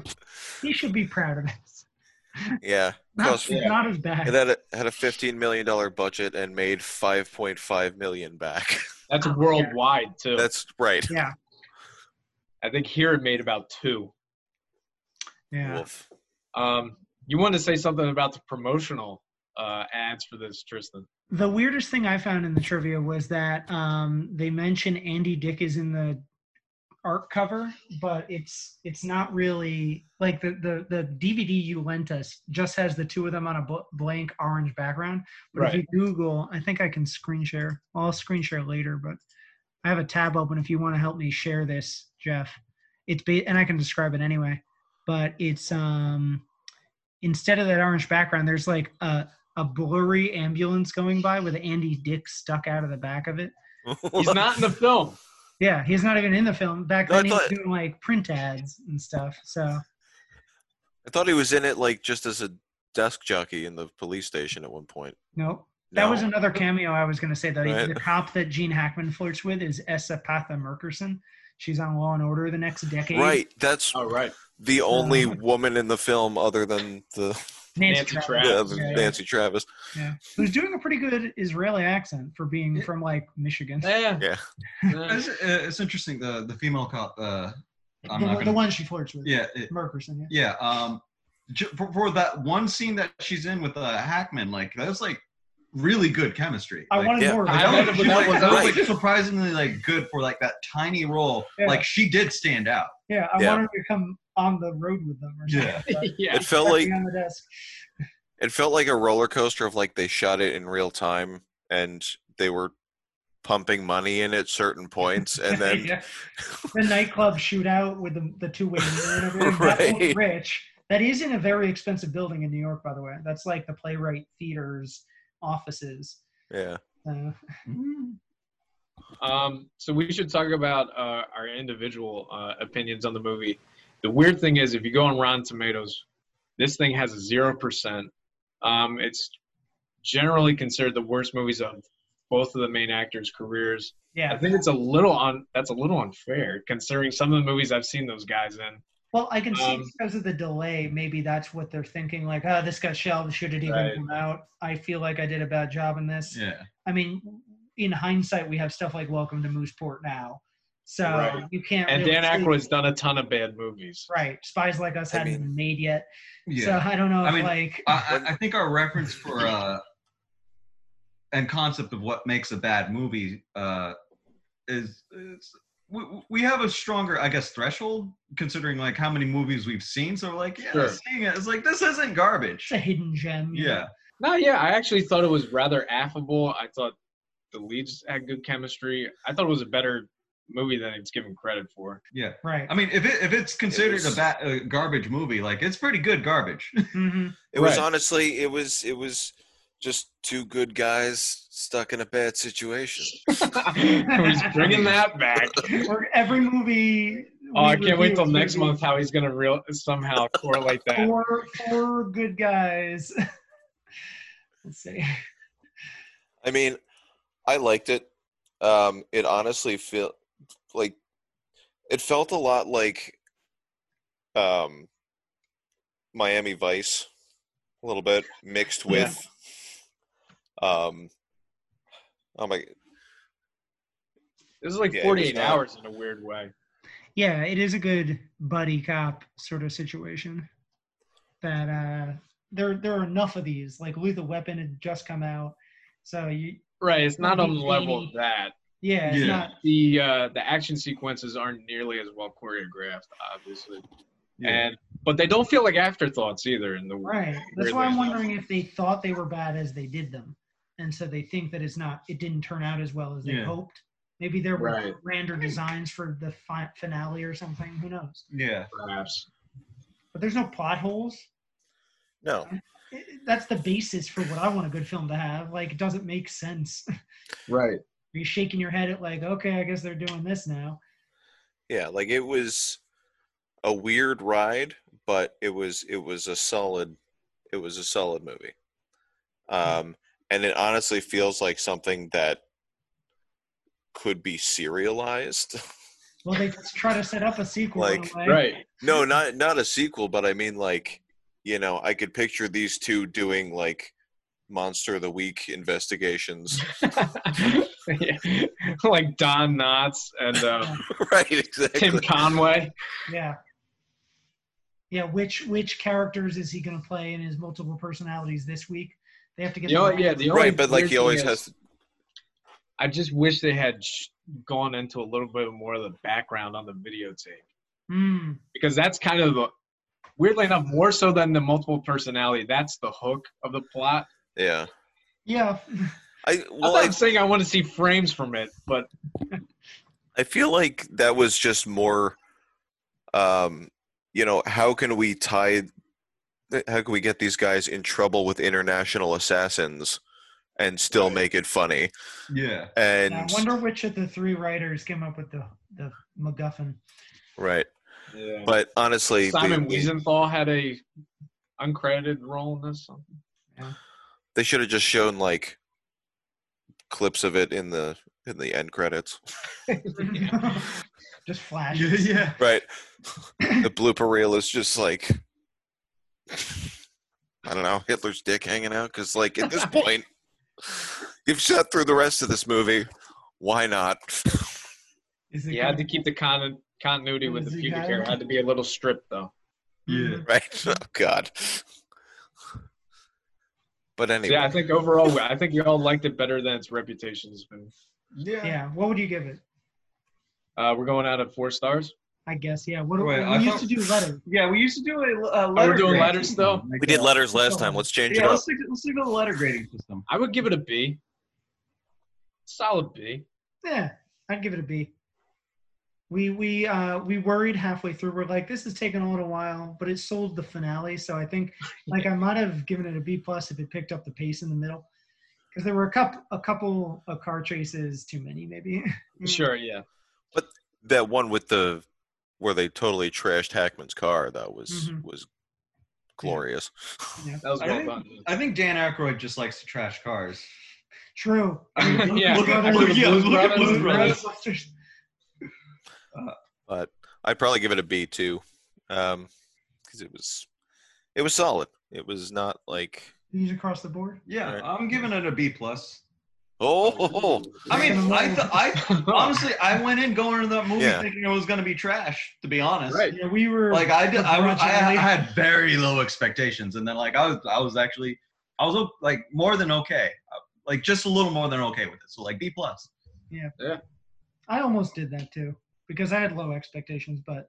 Speaker 1: it. [laughs]
Speaker 2: He should be proud of this.
Speaker 3: Yeah.
Speaker 2: Not,
Speaker 3: Cost-
Speaker 1: Yeah.
Speaker 2: not as bad.
Speaker 3: It had a had a fifteen million dollar budget and made five point five million back.
Speaker 1: That's
Speaker 2: Oh, yeah.
Speaker 1: worldwide too.
Speaker 3: That's right.
Speaker 2: yeah,
Speaker 1: I think here it made about two.
Speaker 2: yeah.
Speaker 3: Wolf.
Speaker 1: Um, you wanted to say something about the promotional uh, ads for this, Tristan?
Speaker 2: The weirdest thing I found in the trivia was that um, they mention Andy Dick is in the art cover, but it's it's not really like the the the DVD you lent us just has the two of them on a bl- blank orange background. But if you Google, I think I can screen share. I'll screen share later, but I have a tab open if you want to help me share this, Jeff. It's ba- and I can describe it anyway. But it's um instead of that orange background, there's like a a blurry ambulance going by with Andy Dick stuck out of the back of it.
Speaker 1: He's [laughs] not in the film.
Speaker 2: Yeah, he's not even in the film. Back
Speaker 3: No, I
Speaker 2: then, he was doing like print ads and stuff. So
Speaker 3: I thought he was in it like just as a desk jockey in the police station at one point.
Speaker 2: nope. That was another cameo I was going to say. That
Speaker 3: Right.
Speaker 2: the cop that Gene Hackman flirts with is S. Epatha Merkerson. She's on Law and Order the next decade.
Speaker 3: Right. That's
Speaker 1: Oh, right.
Speaker 3: the only
Speaker 2: Uh,
Speaker 3: woman in the film other than the
Speaker 2: Nancy,
Speaker 1: Nancy
Speaker 2: Travis.
Speaker 1: Travis.
Speaker 3: yeah, the
Speaker 2: Yeah, yeah,
Speaker 3: Nancy Travis.
Speaker 2: yeah. Who's doing a pretty good Israeli accent for being
Speaker 4: Yeah.
Speaker 2: from like Michigan.
Speaker 1: Yeah.
Speaker 3: Yeah.
Speaker 1: Yeah.
Speaker 4: It's, uh, it's interesting. The the female cop. Uh, I'm
Speaker 2: the,
Speaker 4: not gonna.
Speaker 2: one she flirts with.
Speaker 4: Yeah. It,
Speaker 2: Merkerson. Yeah.
Speaker 4: yeah. Um, for, for that one scene that she's in with uh, Hackman, like that was like really good chemistry.
Speaker 2: I
Speaker 4: like,
Speaker 2: wanted
Speaker 3: yeah.
Speaker 2: more. Of
Speaker 1: I
Speaker 2: it.
Speaker 4: that
Speaker 1: wanted-
Speaker 4: was,
Speaker 1: that
Speaker 4: like,
Speaker 1: was-
Speaker 4: that was,
Speaker 3: right.
Speaker 4: like surprisingly like good for like that tiny role.
Speaker 2: Yeah.
Speaker 4: Like she did stand out.
Speaker 2: Yeah, I
Speaker 3: Yeah.
Speaker 2: wanted her to come on the road with them or something.
Speaker 4: Yeah. [laughs]
Speaker 1: yeah.
Speaker 3: It felt like
Speaker 2: on the desk.
Speaker 3: it felt like a roller coaster of like they shot it in real time and they were pumping money in at certain points and then [laughs]
Speaker 2: Yeah. the nightclub shootout with the, the two way mirror and everything. [laughs] That
Speaker 3: Right.
Speaker 2: rich. That is in a very expensive building in New York, by the way. That's like the Playwright Theater's offices.
Speaker 3: yeah.
Speaker 2: Uh, [laughs]
Speaker 1: Um, so we should talk about uh, our individual uh, opinions on the movie. The weird thing is, if you go on Rotten Tomatoes, this thing has a zero percent. Um, it's generally considered the worst movies of both of the main actors' careers.
Speaker 2: yeah.
Speaker 1: I think it's a little on. That's a little unfair, considering some of the movies I've seen those guys in.
Speaker 2: Well, I can see
Speaker 1: Um,
Speaker 2: because of the delay. Maybe that's what they're thinking. Like, oh, this got shelved. Should it even
Speaker 1: Right.
Speaker 2: come out? I feel like I did a bad job in this.
Speaker 4: Yeah.
Speaker 2: I mean, in hindsight, we have stuff like Welcome to Mooseport now, so
Speaker 1: Right.
Speaker 2: you can't.
Speaker 1: And
Speaker 2: really
Speaker 1: Dan
Speaker 2: say-
Speaker 1: Aykroyd's done a ton of bad movies.
Speaker 2: Right, Spies Like Us
Speaker 3: I
Speaker 2: hadn't
Speaker 3: mean-
Speaker 2: been made yet,
Speaker 4: Yeah.
Speaker 2: so I don't know
Speaker 4: I
Speaker 2: if
Speaker 4: mean,
Speaker 2: like.
Speaker 4: I, I- I think our reference for uh, and concept of what makes a bad movie uh, is, is we, we have a stronger, I guess, threshold considering like how many movies we've seen. So we're like, yeah,
Speaker 1: Sure.
Speaker 4: seeing it, it's like this isn't garbage.
Speaker 2: it's a hidden gem. you know?
Speaker 4: Yeah,
Speaker 1: No, yeah, I actually thought it was rather affable. I thought the leads had good chemistry. I thought it was a better movie than it's given credit for.
Speaker 4: yeah.
Speaker 2: Right.
Speaker 4: I mean, if it if it's considered
Speaker 3: was-
Speaker 4: a bad a garbage movie, like it's pretty good garbage. [laughs]
Speaker 2: hmm
Speaker 3: It was honestly it was it was just two good guys stuck in a bad situation. [laughs]
Speaker 1: He's bringing that back. [laughs]
Speaker 2: Or every movie.
Speaker 1: Oh, I can't wait till
Speaker 2: is
Speaker 1: next
Speaker 2: gonna
Speaker 1: month how he's gonna real somehow correlate that.
Speaker 2: Four, four good guys. [laughs] Let's see.
Speaker 3: I mean, I liked it. Um, it honestly felt like it felt a lot like um, Miami Vice, a little bit mixed
Speaker 2: Yeah.
Speaker 3: With. Um, oh my!
Speaker 1: This is like
Speaker 3: Yeah,
Speaker 1: 48
Speaker 3: not-
Speaker 1: hours in a weird way.
Speaker 2: Yeah, it is a good buddy cop sort of situation. That uh, there there are enough of these. Like Lethal Weapon had just come out, So you,
Speaker 1: Right. It's not on the level of that.
Speaker 2: yeah, it's
Speaker 4: Yeah.
Speaker 2: not.
Speaker 1: The uh, the action sequences aren't nearly as well choreographed, obviously, and but they don't feel like afterthoughts either. In the
Speaker 2: Right. That's why I'm
Speaker 1: enough.
Speaker 2: wondering if they thought they were bad as they did them, and so they think that it's not. It didn't turn out as well as they
Speaker 4: Yeah.
Speaker 2: hoped. Maybe there were
Speaker 1: Right.
Speaker 2: grander designs for the fi- finale or something. Who knows?
Speaker 4: Yeah.
Speaker 1: perhaps.
Speaker 2: But there's no plot holes.
Speaker 3: No.
Speaker 2: It- it- That's the basis for what I want a good film to have. Like, it doesn't make sense. [laughs]
Speaker 1: Right.
Speaker 2: Are you shaking your head at like, okay, I guess they're doing this now?
Speaker 3: Yeah, like it was a weird ride, but it was it was a solid it was a solid movie. Um and it honestly feels like something that could be serialized. [laughs]
Speaker 2: Well, they just try to set up a sequel. in a
Speaker 3: Like,
Speaker 2: way.
Speaker 1: Right.
Speaker 3: no, not not a sequel, but I mean like, you know, I could picture these two doing like Monster of the Week investigations.
Speaker 1: Yeah. [laughs] [laughs] like Don Knotts and uh,
Speaker 3: right,
Speaker 1: Tim. Conway.
Speaker 2: Yeah. Yeah. Which which characters is he going to play in his multiple personalities this week? They have to get.
Speaker 1: You know,
Speaker 2: the
Speaker 1: yeah, the only
Speaker 3: Right, but like he always
Speaker 1: is,
Speaker 3: has
Speaker 1: I just wish they had gone into a little bit more of the background on the videotape
Speaker 2: Mm,
Speaker 1: because that's kind of the weirdly enough more so than the multiple personality. That's the hook of the plot.
Speaker 3: yeah.
Speaker 2: yeah.
Speaker 3: I [laughs]
Speaker 1: I'm not
Speaker 3: I,
Speaker 1: saying I want to see frames from it, but [laughs]
Speaker 3: I feel like that was just more um you know, how can we tie how can we get these guys in trouble with international assassins and still
Speaker 1: Right.
Speaker 3: make it funny?
Speaker 4: Yeah.
Speaker 3: And
Speaker 2: I wonder which of the three writers came up with the the MacGuffin.
Speaker 3: right.
Speaker 1: yeah.
Speaker 3: But honestly,
Speaker 1: Simon
Speaker 3: they, they,
Speaker 1: Wiesenthal had a uncredited role in this. Yeah.
Speaker 3: they should have just shown like clips of it in the in the end credits. [laughs] [laughs]
Speaker 2: just
Speaker 4: Yeah.
Speaker 2: flashes.
Speaker 4: Yeah.
Speaker 3: Right. the blooper reel is just like I don't know, Hitler's dick hanging out because, like, at this [laughs] point, you've sat through the rest of this movie. Why not?
Speaker 2: Is it
Speaker 1: You had to keep the con- continuity with the
Speaker 2: Is he
Speaker 1: pubic hair. Had to be a little stripped though.
Speaker 4: Yeah. [laughs]
Speaker 3: right? Oh God. But anyway,
Speaker 1: Yeah, I think overall, I think you all liked it better than its reputation has been.
Speaker 4: Yeah.
Speaker 2: Yeah. What would you give it?
Speaker 1: Uh, we're going out at four stars.
Speaker 2: I guess. Yeah. What
Speaker 4: Wait,
Speaker 2: we
Speaker 4: I
Speaker 2: used
Speaker 4: thought-
Speaker 2: to do letters.
Speaker 4: Yeah, we used to do a, a
Speaker 1: Oh,
Speaker 4: letter
Speaker 1: we're doing
Speaker 4: grading
Speaker 1: letters
Speaker 4: system,
Speaker 1: still.
Speaker 4: like
Speaker 3: we did letters last time. Let's change
Speaker 4: Yeah,
Speaker 3: it up.
Speaker 4: let's stick, let's stick with the letter grading system.
Speaker 1: I would give it a B. Solid B.
Speaker 2: Yeah, I'd give it a B. We we uh we worried halfway through. We're like, this is taking a little while, but it sold the finale. So I think [laughs] like I might have given it a B plus if it picked up the pace in the middle, because there were a couple a couple of car chases too many maybe. [laughs]
Speaker 1: Sure, yeah.
Speaker 3: But that one with the where they totally trashed Hackman's car, that was
Speaker 2: Mhm.
Speaker 3: was glorious.
Speaker 1: That was
Speaker 4: I think-
Speaker 1: done.
Speaker 4: I think Dan Aykroyd just likes to trash cars.
Speaker 2: True. [laughs]
Speaker 1: Yeah,
Speaker 4: look at, look, yeah,
Speaker 1: Blues
Speaker 4: look at Blues Brothers.
Speaker 2: Ghostbusters. [laughs]
Speaker 3: But I'd probably give it a B too, because it was it was solid. It was not like
Speaker 2: These across the board.
Speaker 4: Yeah,
Speaker 3: Right.
Speaker 4: I'm giving it a B plus.
Speaker 3: Oh,
Speaker 4: I mean, I, th- I honestly, I went in going into that movie
Speaker 3: Yeah.
Speaker 4: thinking it was going to be trash. To be honest,
Speaker 1: Right.
Speaker 2: Yeah, we were
Speaker 4: Like I did, I, was- I, I had very low expectations, and then like I was, I was actually, I was like more than okay, like just a little more than okay with it. So like B plus. Yeah. Yeah.
Speaker 2: I almost did that too because I had low expectations, but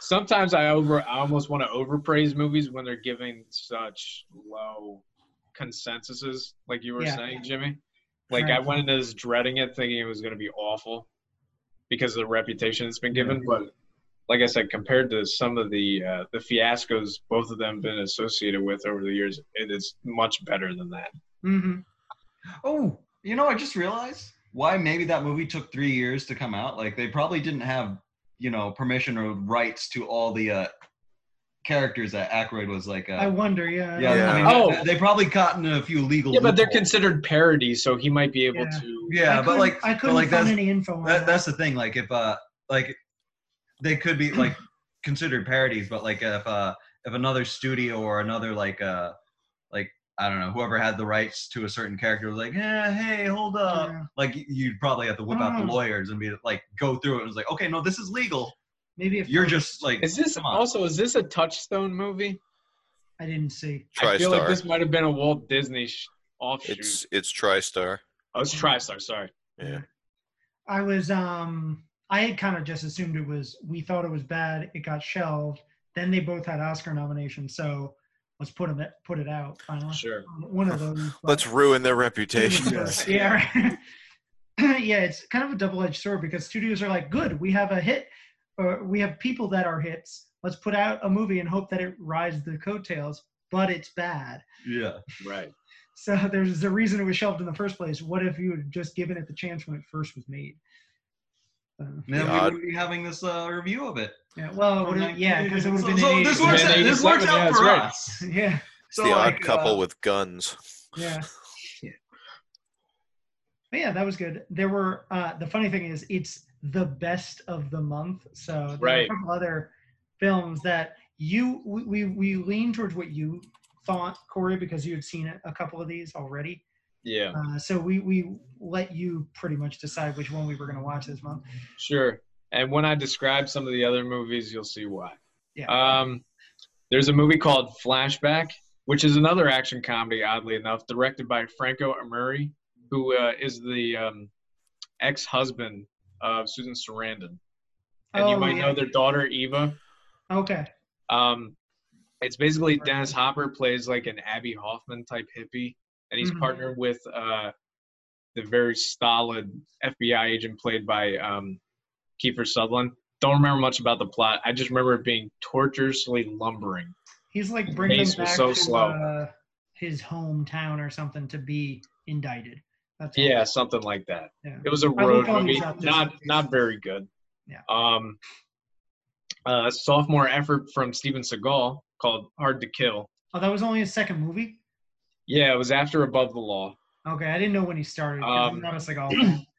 Speaker 1: Sometimes I over, I almost want to overpraise movies when they're giving such low consensuses, like you were
Speaker 2: Yeah.
Speaker 1: saying, Jimmy. Like I went into this dreading it, thinking it was going to be awful because of the reputation it's been given. But like I said, compared to some of the uh, the fiascos both of them been associated with over the years, it is much better than that.
Speaker 2: Mm-hmm.
Speaker 4: Oh, you know, I just realized why maybe that movie took three years to come out. Like they probably didn't have, you know, permission or rights to all the uh, characters that Aykroyd was like. Uh,
Speaker 2: I wonder. Yeah.
Speaker 4: yeah,
Speaker 3: Yeah.
Speaker 4: I mean,
Speaker 1: Oh.
Speaker 4: they, they probably caught in a few legal.
Speaker 1: Yeah, but they're
Speaker 4: loopholes.
Speaker 1: considered parodies, so he might be able
Speaker 2: Yeah.
Speaker 1: to.
Speaker 4: Yeah,
Speaker 2: I
Speaker 4: but like,
Speaker 2: I couldn't
Speaker 4: like
Speaker 2: find
Speaker 4: that's
Speaker 2: any info on
Speaker 4: that,
Speaker 2: that.
Speaker 4: that's the thing. Like if uh, like they could be like [clears throat] considered parodies, but like if uh, if another studio or another like uh, like I don't know, whoever had the rights to a certain character was like, yeah, hey, hold up.
Speaker 2: Yeah.
Speaker 4: Like you'd probably have to whip out the
Speaker 2: Mm.
Speaker 4: lawyers and be like, go through it. and was like, okay, no, this is legal.
Speaker 2: Maybe if
Speaker 4: You're just like,
Speaker 1: Is this also is this a Touchstone movie?
Speaker 2: I didn't see.
Speaker 1: I feel like this might have been a Walt Disney sh- offshoot.
Speaker 3: It's it's TriStar.
Speaker 1: oh, it's TriStar. Sorry.
Speaker 3: Yeah.
Speaker 2: I was um I had kind of just assumed it was we thought it was bad, it got shelved. Then they both had Oscar nominations, so let's put them put it out finally.
Speaker 1: Sure.
Speaker 2: One of those.
Speaker 3: Let's ruin their reputation. [laughs]
Speaker 2: Yeah. [laughs] yeah, it's kind of a double-edged sword because studios are like, good, we have a hit, or we have people that are hits. Let's put out a movie and hope that it rides the coattails, but it's bad.
Speaker 4: Yeah.
Speaker 1: Right. [laughs]
Speaker 2: So there's a reason it was shelved in the first place. What if you had just given it the chance when it first was made? Uh,
Speaker 4: Then
Speaker 3: odd-
Speaker 4: we would be having this uh, review of it.
Speaker 2: yeah, well, it yeah, because it would have
Speaker 4: so,
Speaker 2: been.
Speaker 4: so
Speaker 2: in
Speaker 4: this works.
Speaker 1: Yeah,
Speaker 4: Out, this works out
Speaker 1: yeah, that's
Speaker 4: for
Speaker 1: right.
Speaker 4: us. [laughs]
Speaker 2: Yeah,
Speaker 3: It's
Speaker 4: So,
Speaker 3: the
Speaker 4: like,
Speaker 3: odd couple
Speaker 4: uh,
Speaker 3: with guns.
Speaker 2: yeah. But yeah, that was good. There were uh, the funny thing is it's the best of the month. So
Speaker 1: Right.
Speaker 2: a couple other films that you we, we we lean towards what you thought, Corey, because you had seen a, a couple of these already.
Speaker 1: Yeah.
Speaker 2: Uh, so we we let you pretty much decide which one we were going to watch this month.
Speaker 1: Sure. And when I describe some of the other movies, you'll see why.
Speaker 2: Yeah.
Speaker 1: Um, there's a movie called Flashback, which is another action comedy, oddly enough, directed by Franco Amurri, who uh, is the um, ex-husband of Susan Sarandon. And you
Speaker 2: Oh,
Speaker 1: might
Speaker 2: yeah.
Speaker 1: know their daughter, Eva.
Speaker 2: Okay.
Speaker 1: Um, it's basically Dennis Hopper plays like an Abbie Hoffman type hippie, and he's
Speaker 2: Mhm.
Speaker 1: partnered with uh, the very stolid FBI agent played by um, Kiefer Sutherland. Don't remember much about the plot. I just remember it being torturously lumbering.
Speaker 2: He's like bringing
Speaker 1: was
Speaker 2: back
Speaker 1: so
Speaker 2: to
Speaker 1: slow.
Speaker 2: Uh, his hometown or something to be indicted. That's.
Speaker 1: Yeah, something like that.
Speaker 2: Yeah.
Speaker 1: It was a road movie,
Speaker 2: these up just
Speaker 1: not not very good.
Speaker 2: Yeah.
Speaker 1: Um, uh, sophomore effort from Steven Seagal called Hard to Kill.
Speaker 2: Oh, that was only his second movie.
Speaker 1: Yeah, it was after Above the Law.
Speaker 2: Okay, I didn't know when he started.
Speaker 1: Um,
Speaker 2: not a Seagal [clears throat]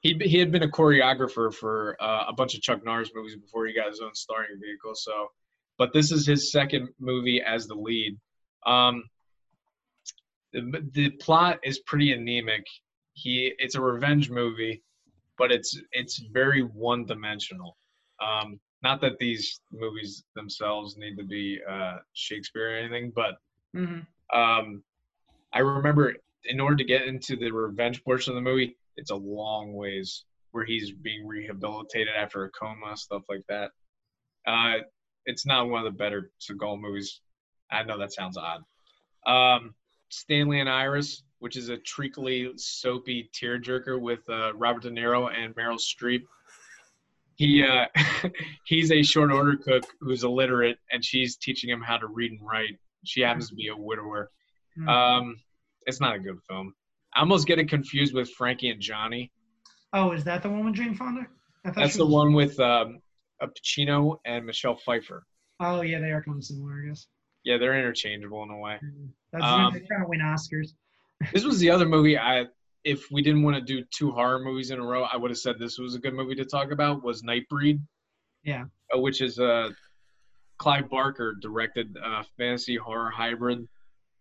Speaker 1: he he had been a choreographer for uh, a bunch of Chuck Norris movies before he got his own starring vehicle. So, but this is his second movie as the lead. Um, the, the plot is pretty anemic. He it's a revenge movie, but it's it's very one dimensional. Um, not that these movies themselves need to be uh, Shakespeare or anything, but
Speaker 2: hmm
Speaker 1: um, I remember in order to get into the revenge portion of the movie, it's a long ways where he's being rehabilitated after a coma, stuff like that. Uh, it's not one of the better Seagal movies. I know that sounds odd. Um, Stanley and Iris, which is a treacly, soapy tearjerker with uh, Robert De Niro and Meryl Streep. He uh, [laughs] he's a short order cook who's illiterate, and she's teaching him how to read and write. She happens to be a widower.
Speaker 2: Hmm.
Speaker 1: Um, it's not a good film. I almost get it confused with Frankie and Johnny.
Speaker 2: oh, is that the one with Jane Fonda? I thought
Speaker 1: That's the
Speaker 2: was-
Speaker 1: one with um, a Pacino and Michelle Pfeiffer.
Speaker 2: Oh yeah, they are kind of similar, I guess.
Speaker 1: Yeah, they're interchangeable in a way.
Speaker 2: Mhm. That's
Speaker 1: Um,
Speaker 2: kind of win Oscars. [laughs]
Speaker 1: This was the other movie I, if we didn't want to do two horror movies in a row, I would have said this was a good movie to talk about. Was Nightbreed?
Speaker 2: Yeah.
Speaker 1: Uh, which is uh, Clive Barker directed uh, fantasy horror hybrid.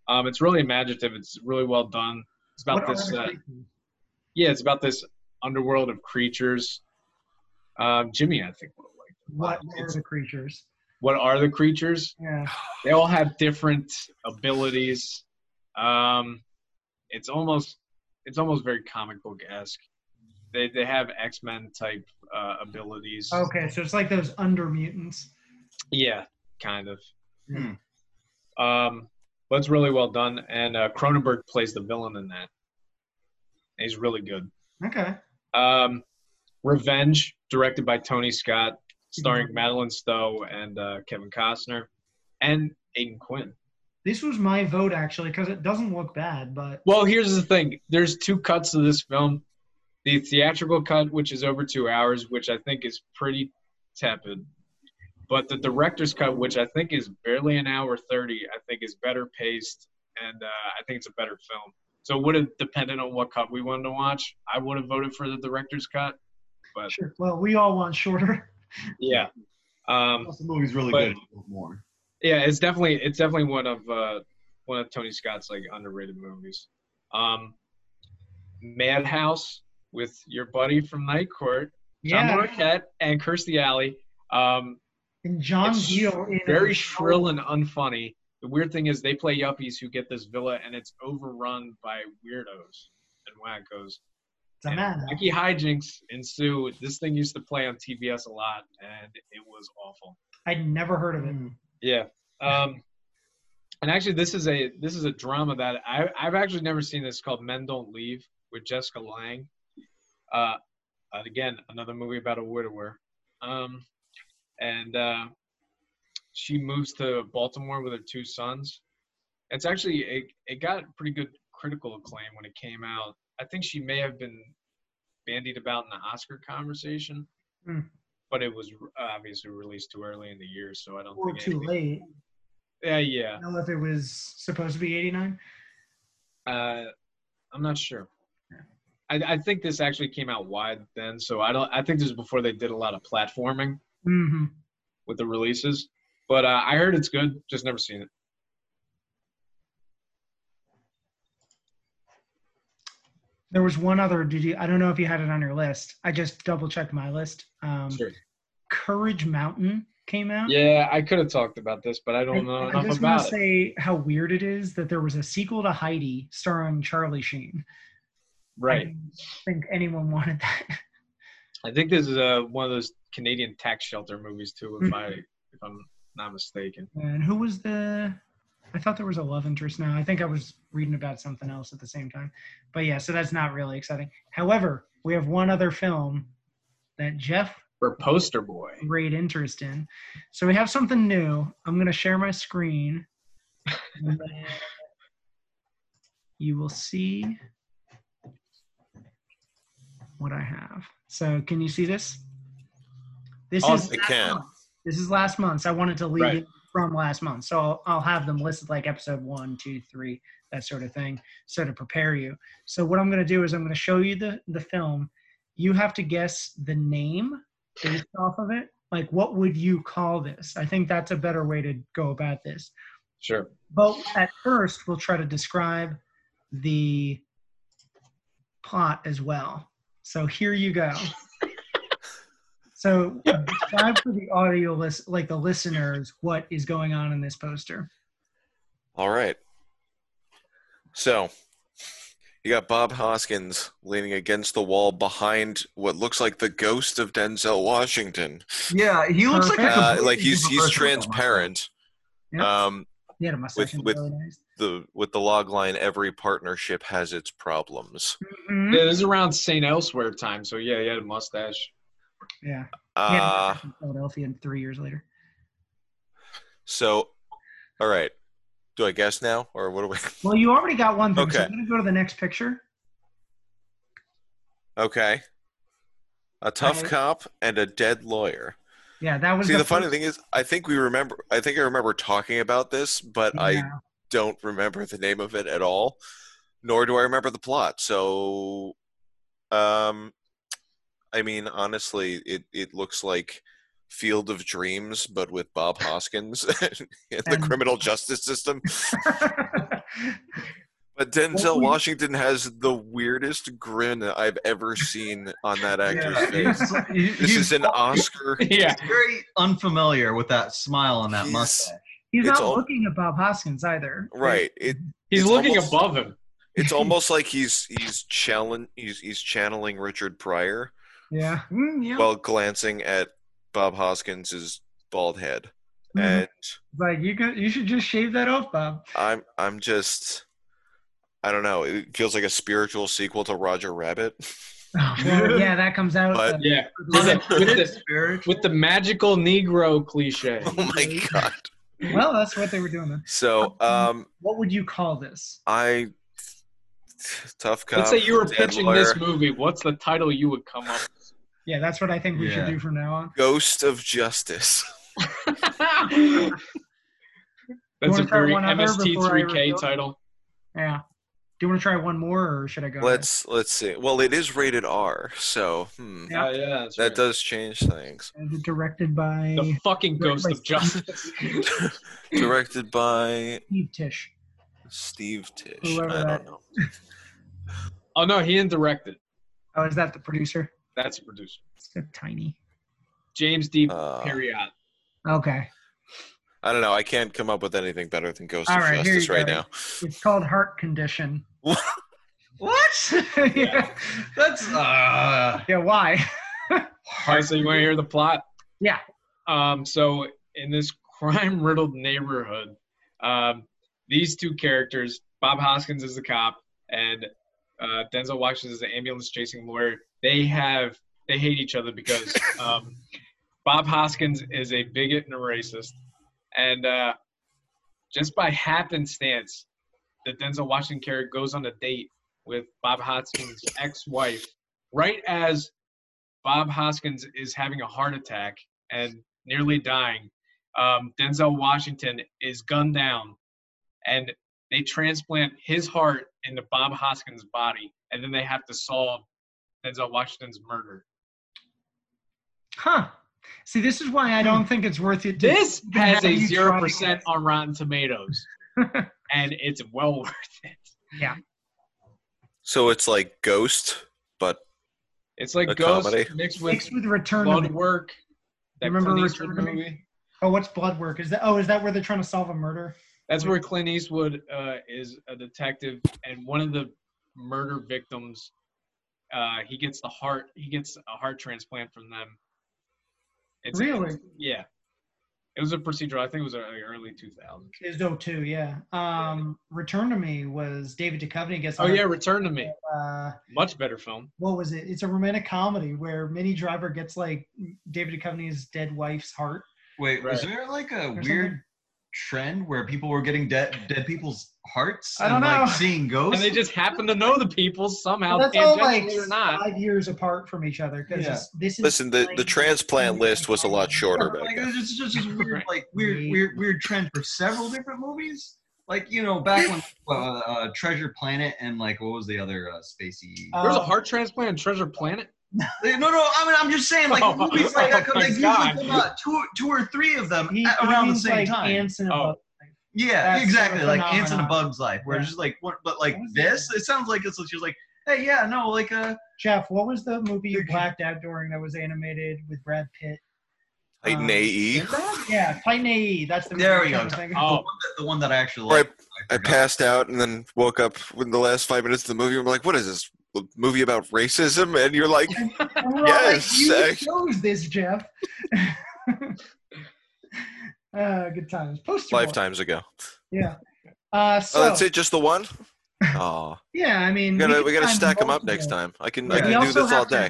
Speaker 1: Um, it's really imaginative. It's really well done. It's about
Speaker 2: What
Speaker 1: this. Uh, yeah, it's about this underworld of creatures. Um, Jimmy, I think, would have liked it. a
Speaker 2: what are
Speaker 1: It's-
Speaker 2: the creatures?
Speaker 1: What are the creatures?
Speaker 2: Yeah.
Speaker 1: They all have different abilities. Um, it's almost it's almost very comic book esque. They they have X Men type uh, abilities.
Speaker 2: Okay, so it's like those under mutants.
Speaker 1: Yeah, kind of.
Speaker 4: Hmm.
Speaker 1: Um, but it's really well done, and uh, Cronenberg plays the villain in that. He's really good.
Speaker 2: Okay.
Speaker 1: Um, Revenge, directed by Tony Scott, starring
Speaker 2: Mhm.
Speaker 1: Madeleine Stowe and uh, Kevin Costner, and Aidan Quinn.
Speaker 2: This was my vote actually because it doesn't look bad, but
Speaker 1: Well, here's the thing. There's two cuts of this film. The theatrical cut, which is over two hours, which I think is pretty tepid. But the director's cut, which I think is barely an hour 30, I think is better paced, and uh, I think it's a better film. So it would have depended on what cut we wanted to watch. I would have voted for the director's cut. But
Speaker 2: sure. Well, we all want shorter. [laughs]
Speaker 1: yeah, um,
Speaker 4: The movie's really
Speaker 1: But-
Speaker 4: good. More.
Speaker 1: yeah, it's definitely it's definitely one of uh, one of Tony Scott's like underrated movies. Um, Madhouse with your buddy from Night Court, John
Speaker 2: Yeah.
Speaker 1: Larroquette and Kirstie Alley. Um,
Speaker 2: And John
Speaker 1: it's
Speaker 2: Deal in
Speaker 1: very
Speaker 2: a-
Speaker 1: shrill and unfunny. the weird thing is they play yuppies who get this villa and it's overrun by weirdos and wackos.
Speaker 2: It's a
Speaker 1: And
Speaker 2: man.
Speaker 1: wacky hijinks ensue. This thing used to play on TBS a lot, and it was awful.
Speaker 2: I'd never heard of it.
Speaker 1: Yeah. Um, and actually, this is a this is a drama that I I've actually never seen. This called Men Don't Leave with Jessica Lange. Uh, again, another movie about a widower. Um, and uh, she moves to Baltimore with her two sons. It's actually it, it got pretty good critical acclaim when it came out. I think she may have been bandied about in the Oscar conversation,
Speaker 2: Hmm.
Speaker 1: but it was obviously released too early in the year, so I don't
Speaker 2: Or
Speaker 1: think
Speaker 2: too
Speaker 1: anything-
Speaker 2: late.
Speaker 1: Yeah, yeah.
Speaker 2: I don't know if it was supposed to be 89.
Speaker 1: Uh, I'm not sure. I, I think this actually came out wide then, so I don't. I think this is before they did a lot of platforming
Speaker 2: Mm-hmm.
Speaker 1: with the releases. But uh, I heard it's good. Just never seen it.
Speaker 2: There was one other. Did you? I don't know if you had it on your list. I just double checked my list. Um,
Speaker 1: Sure.
Speaker 2: Courage Mountain came out.
Speaker 1: Yeah, I could have talked about this, but I don't know
Speaker 2: I, I
Speaker 1: enough
Speaker 2: just want
Speaker 1: about
Speaker 2: to say how weird it is that there was a sequel to Heidi starring Charlie Sheen. I
Speaker 1: Right.
Speaker 2: didn't think anyone wanted that.
Speaker 1: I think this is uh, one of those Canadian tax shelter movies too, if
Speaker 2: Mhm.
Speaker 1: I if I'm not mistaken.
Speaker 2: And who was the? I thought there was a love interest. Now I think I was reading about something else at the same time. But yeah, so that's not really exciting. However, we have one other film that Jeff
Speaker 1: For Poster Boy.
Speaker 2: great interest in. So we have something new. I'm going to share my screen. you will see what I have. So can you see this? This
Speaker 1: Oh,
Speaker 2: is
Speaker 3: I
Speaker 2: last
Speaker 3: can.
Speaker 2: month. This is last month. So I wanted to leave
Speaker 1: Right.
Speaker 2: it from last month. So I'll, I'll have them listed like episode one, two, three, that sort of thing. So to prepare you. So what I'm going to do is I'm going to show you the, the film. You have to guess the name based off of it. Like, what would you call this? I think that's a better way to go about this.
Speaker 1: Sure.
Speaker 2: But at first, we'll try to describe the plot as well. So here you go. So [laughs] describe for the audio list, like the listeners, what is going on in this poster.
Speaker 3: All right. So you got Bob Hoskins leaning against the wall behind what looks like the ghost of Denzel Washington.
Speaker 4: Yeah, he looks like a
Speaker 2: Perfect.
Speaker 3: Uh,
Speaker 4: completely
Speaker 3: like he's he's transparent.
Speaker 2: Yeah.
Speaker 3: Um,
Speaker 2: He had a mustache. in
Speaker 3: with-
Speaker 2: early
Speaker 3: the with the log line, every partnership has its problems.
Speaker 2: Mhm.
Speaker 1: Yeah, this is around St. Elsewhere time, so yeah, he had a mustache.
Speaker 2: Yeah. He had a
Speaker 3: Uh,
Speaker 2: Philadelphia three years later.
Speaker 3: so, all right. Do I guess now, or what do we? [laughs]
Speaker 2: Well, you already got one thing, so
Speaker 3: Okay.
Speaker 2: I'm going to go to the next picture.
Speaker 3: Okay. A tough
Speaker 2: Alright.
Speaker 3: cop and a dead lawyer.
Speaker 2: Yeah, that was
Speaker 3: See, the funny
Speaker 2: first-
Speaker 3: thing is, I think we remember. I think I remember talking about this, but I don't remember the name of it at all, nor do I remember the plot. So, um, I mean, honestly, it it looks like Field of Dreams, but with Bob Hoskins [laughs] in the
Speaker 2: And-
Speaker 3: criminal justice system. [laughs] But Denzel
Speaker 2: we-
Speaker 3: Washington has the weirdest grin I've ever seen on that actor's
Speaker 4: Yeah,
Speaker 3: face.
Speaker 4: he-
Speaker 3: This is an [laughs] Oscar.
Speaker 1: yeah.
Speaker 4: very unfamiliar with that smile and that
Speaker 3: He's-
Speaker 4: mustache.
Speaker 2: He's not
Speaker 3: all-
Speaker 2: looking at Bob Hoskins either.
Speaker 3: Right. It
Speaker 1: He's looking
Speaker 3: almost-
Speaker 1: above him.
Speaker 3: it's almost like he's he's challenge he's he's channeling Richard Pryor
Speaker 2: Yeah. Mm, yeah.
Speaker 3: while glancing at Bob Hoskins's bald head.
Speaker 2: Mhm.
Speaker 3: And
Speaker 2: like you could, you should just shave that off, Bob.
Speaker 3: I'm I'm just I don't know. It feels like a spiritual sequel to Roger Rabbit. [laughs]
Speaker 2: Well, yeah, that comes out.
Speaker 3: But-
Speaker 2: uh,
Speaker 1: Yeah. With the, with the, with the magical Negro cliche. [laughs]
Speaker 3: Oh my god.
Speaker 2: well, that's what they were doing then.
Speaker 3: So um
Speaker 2: What would you call this?
Speaker 3: I tough cop.
Speaker 1: Let's say you were pitching
Speaker 3: lawyer,
Speaker 1: this movie. What's the title you would come up
Speaker 2: Yeah, that's what I think we should do from now on.
Speaker 3: Ghost of Justice. [laughs] [laughs]
Speaker 1: That's a
Speaker 2: try
Speaker 1: very
Speaker 2: one other before I
Speaker 1: MST3K title.
Speaker 2: Yeah. Do you want to try one more, or should I go?
Speaker 3: Let's let's see. Well, it is rated R, so hmm,
Speaker 2: Yeah.
Speaker 1: Oh, yeah,
Speaker 3: that
Speaker 1: right.
Speaker 3: does change things.
Speaker 2: Is it directed by
Speaker 1: The fucking Ghost of Justice. [laughs]
Speaker 3: Directed by
Speaker 2: Steve Tisch?
Speaker 3: Steve Tisch.
Speaker 2: Whoever
Speaker 3: I
Speaker 2: that-
Speaker 3: don't know.
Speaker 1: oh no, he didn't direct it.
Speaker 2: Oh, is that the producer?
Speaker 1: That's a producer.
Speaker 2: It's so tiny.
Speaker 1: James D.
Speaker 3: Uh,
Speaker 1: Parriott.
Speaker 2: Okay.
Speaker 3: I don't know. I can't come up with anything better than Ghost
Speaker 2: All
Speaker 3: of
Speaker 2: right,
Speaker 3: Justice right
Speaker 2: go.
Speaker 3: now.
Speaker 2: It's called Heart Condition.
Speaker 4: What? [laughs]
Speaker 2: yeah.
Speaker 4: That's uh.
Speaker 2: yeah. Why?
Speaker 1: All right, so you want to hear the plot?
Speaker 2: Yeah.
Speaker 1: Um, so in this crime-riddled neighborhood, um, these two characters, Bob Hoskins is the cop, and uh, Denzel Washington is the ambulance-chasing lawyer. They have they hate each other because [laughs] um, Bob Hoskins is a bigot and a racist, and uh, just by happenstance, the Denzel Washington character goes on a date with Bob Hoskins' ex-wife right as Bob Hoskins is having a heart attack and nearly dying. Um, Denzel Washington is gunned down, and they transplant his heart into Bob Hoskins' body, and then they have to solve Denzel Washington's murder.
Speaker 2: Huh. See, this is why I don't think it's worth it. To
Speaker 1: This has a zero percent on Rotten Tomatoes, [laughs] and it's well worth it.
Speaker 2: yeah.
Speaker 3: So it's like Ghost, but
Speaker 1: It's like
Speaker 3: A
Speaker 1: Ghost
Speaker 3: comedy.
Speaker 1: mixed with
Speaker 2: Mixed with Return
Speaker 1: Blood
Speaker 2: of the.
Speaker 1: Work. That
Speaker 2: Remember
Speaker 1: Clint Eastwood
Speaker 2: Return of the-
Speaker 1: movie.
Speaker 2: Oh, what's Blood Work? Is that? Oh, is that where they're trying to solve a murder?
Speaker 1: That's where Clint Eastwood uh, is a detective, and one of the murder victims, uh, he gets the heart. He gets a heart transplant from them. It's
Speaker 2: Really?
Speaker 1: yeah. It was a procedural. I think it was early 2000s.
Speaker 2: It was too, yeah. Um, Return to Me was David Duchovny gets.
Speaker 1: Oh
Speaker 2: on a-
Speaker 1: yeah, Return to Me.
Speaker 2: Uh,
Speaker 1: Much better film.
Speaker 2: what was it? It's a romantic comedy where Minnie Driver gets like David Duchovny's dead wife's heart.
Speaker 4: Wait, was
Speaker 1: Right.
Speaker 4: there like a
Speaker 2: Or
Speaker 4: weird
Speaker 2: something.
Speaker 4: Trend where people were getting dead dead people's hearts
Speaker 2: I
Speaker 4: and
Speaker 2: don't
Speaker 4: like
Speaker 2: know.
Speaker 4: seeing ghosts?
Speaker 1: And they just happen to know the people somehow,
Speaker 2: Well, that's all like
Speaker 1: or not.
Speaker 2: five years apart from each other because
Speaker 4: Yeah.
Speaker 2: this, this is.
Speaker 3: listen, the, the transplant list was a lot shorter back
Speaker 4: like
Speaker 3: then.
Speaker 4: it's just, just, just weird, like weird, weird, weird trend for several different movies. Like you know, back when uh, uh, Treasure Planet and like what was the other uh, spacey?
Speaker 2: Uh,
Speaker 1: There's a heart transplant in Treasure Planet.
Speaker 4: No, no, I mean I'm just saying like [laughs]
Speaker 1: Oh,
Speaker 4: movies like that.
Speaker 1: oh my
Speaker 4: Like usually come out two, two or three of them
Speaker 2: He,
Speaker 4: at-
Speaker 2: he
Speaker 4: around the
Speaker 2: means,
Speaker 4: same
Speaker 2: like
Speaker 4: time.
Speaker 2: Ants in a
Speaker 1: Oh.
Speaker 2: Bug.
Speaker 4: Yeah,
Speaker 2: That's
Speaker 4: exactly. Like Ants and a. Bug's Life, where
Speaker 2: Yeah.
Speaker 4: it's just like, what, but like
Speaker 2: What
Speaker 4: this,
Speaker 2: that?
Speaker 4: it sounds like it's just like, hey, yeah, no, like uh,
Speaker 2: Jeff, what was the movie you
Speaker 4: Good-
Speaker 2: blacked out during that was animated with Brad Pitt?
Speaker 3: Titan
Speaker 2: Um,
Speaker 3: AE.
Speaker 2: Yeah, Titan AE. That's the movie
Speaker 4: There we go.
Speaker 2: was thinking.
Speaker 4: the,
Speaker 1: Oh.
Speaker 4: one that, the one that I actually
Speaker 3: Right.
Speaker 4: like.
Speaker 3: I
Speaker 4: forgot.
Speaker 3: passed out and then woke up in the last five minutes of the movie. I'm like, what is this? A movie about racism? And you're like,
Speaker 2: And
Speaker 3: Yes,
Speaker 2: like, you
Speaker 3: I-
Speaker 2: chose this, Jeff. [laughs] uh, good times. Poster boy.
Speaker 3: lifetimes ago.
Speaker 2: Yeah. Uh, so,
Speaker 3: Oh, that's it? Just the one? [laughs] Oh,
Speaker 2: Yeah, I mean,
Speaker 3: we gotta, we gotta stack them up next time. I can
Speaker 4: Yeah.
Speaker 3: I can do this all
Speaker 2: have to-
Speaker 3: day.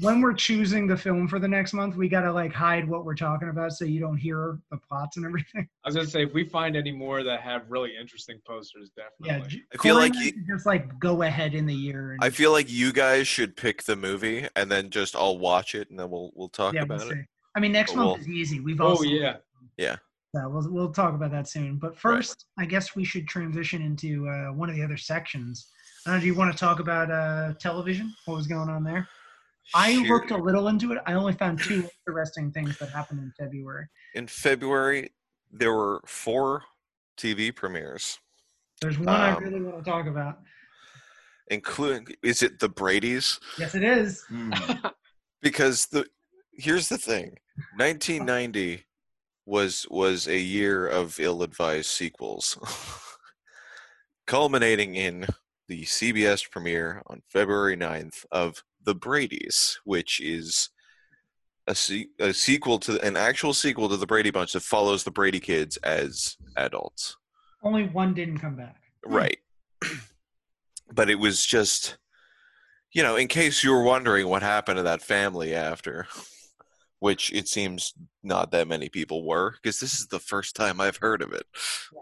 Speaker 2: When we're choosing the film for the next month, we gotta like hide what we're talking about so you don't hear the plots and everything.
Speaker 1: I was gonna say if we find any more that have really interesting posters, definitely.
Speaker 2: Yeah,
Speaker 1: definitely.
Speaker 2: J-
Speaker 3: I feel
Speaker 2: Corey
Speaker 3: like you-
Speaker 2: just like go ahead in the year. And,
Speaker 3: I feel like you guys should pick the movie and then just I'll watch it and then we'll we'll talk
Speaker 2: yeah, we'll
Speaker 3: about it.
Speaker 2: I mean, next
Speaker 3: But
Speaker 2: month
Speaker 3: we'll-
Speaker 2: is easy. We've
Speaker 1: Oh
Speaker 2: also
Speaker 1: yeah.
Speaker 2: Yeah, we'll we'll talk about that soon. But first, I guess we should transition into uh, one of the other sections. I don't do you want to talk about uh, television? What was going on there? I
Speaker 3: Sure.
Speaker 2: looked a little into it. I only found two interesting things that happened in February.
Speaker 3: In February, there were four TV premieres,
Speaker 2: There's one I
Speaker 3: Um,
Speaker 2: really want to talk about.
Speaker 3: including is it the Brady's?
Speaker 2: Yes, it is.
Speaker 4: Mm. [laughs]
Speaker 3: Because the here's the thing, 1990 was was a year of ill-advised sequels, [laughs] culminating in the CBS premiere on February 9th of The Brady's, which is a, se- a sequel to an actual sequel to the Brady Bunch that follows the Brady kids as adults.
Speaker 2: Only one didn't come back.
Speaker 3: Right. [clears throat] but it was just, you know, in case you were wondering what happened to that family after, [laughs] which it seems not that many people were, because this is the first time I've heard of it.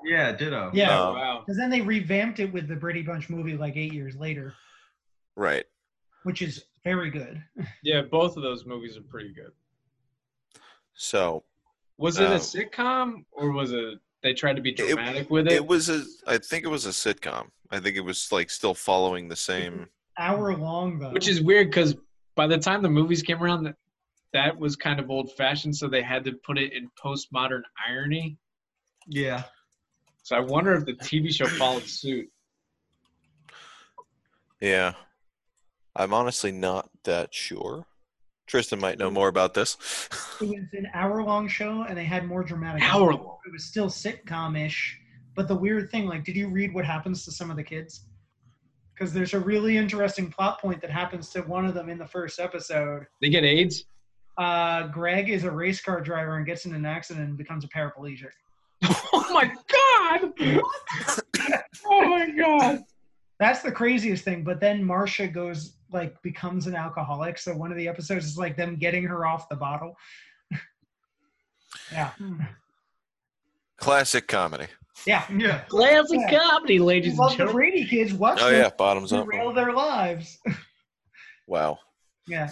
Speaker 4: yeah, ditto.
Speaker 2: Yeah,
Speaker 3: Um,
Speaker 1: wow.
Speaker 2: because then they revamped it with the Brady Bunch movie like eight years later,
Speaker 3: Right.
Speaker 2: Which is very good.
Speaker 1: Yeah, both of those movies are pretty good.
Speaker 3: So
Speaker 1: Was it a
Speaker 3: Um,
Speaker 1: sitcom or was it they tried to be dramatic with it?
Speaker 3: it was a, I think it was a sitcom. I think it was like still following the same.
Speaker 2: Hour long though.
Speaker 1: Which is weird because by the time the movies came around, that that was kind of old fashioned, so they had to put it in postmodern irony.
Speaker 4: Yeah.
Speaker 1: So I wonder if the TV show followed suit.
Speaker 3: Yeah. I'm honestly not that sure. Tristan might know more about this.
Speaker 2: It was an hour-long show, and they had more dramatic.
Speaker 1: Hour long.
Speaker 2: It was still sitcom-ish, but the weird thing, like, did you read what happens to some of the kids? Because there's a really interesting plot point that happens to one of them in the first episode.
Speaker 1: They get AIDS.
Speaker 2: Uh, Greg is a race car driver and gets in an accident and becomes a paraplegic. [laughs]
Speaker 1: Oh my god! [laughs] oh my god!
Speaker 2: That's the craziest thing. But then Marsha goes like becomes an alcoholic. So one of the episodes is like them getting her off the bottle. [laughs] yeah, hmm.
Speaker 3: Classic comedy.
Speaker 2: yeah.
Speaker 4: Yeah.
Speaker 1: Classic
Speaker 2: Yeah.
Speaker 1: comedy, ladies and
Speaker 2: Love the. Brady kids. Watch
Speaker 3: Oh yeah, bottoms up.
Speaker 2: derail their lives. [laughs]
Speaker 3: Wow.
Speaker 2: yeah.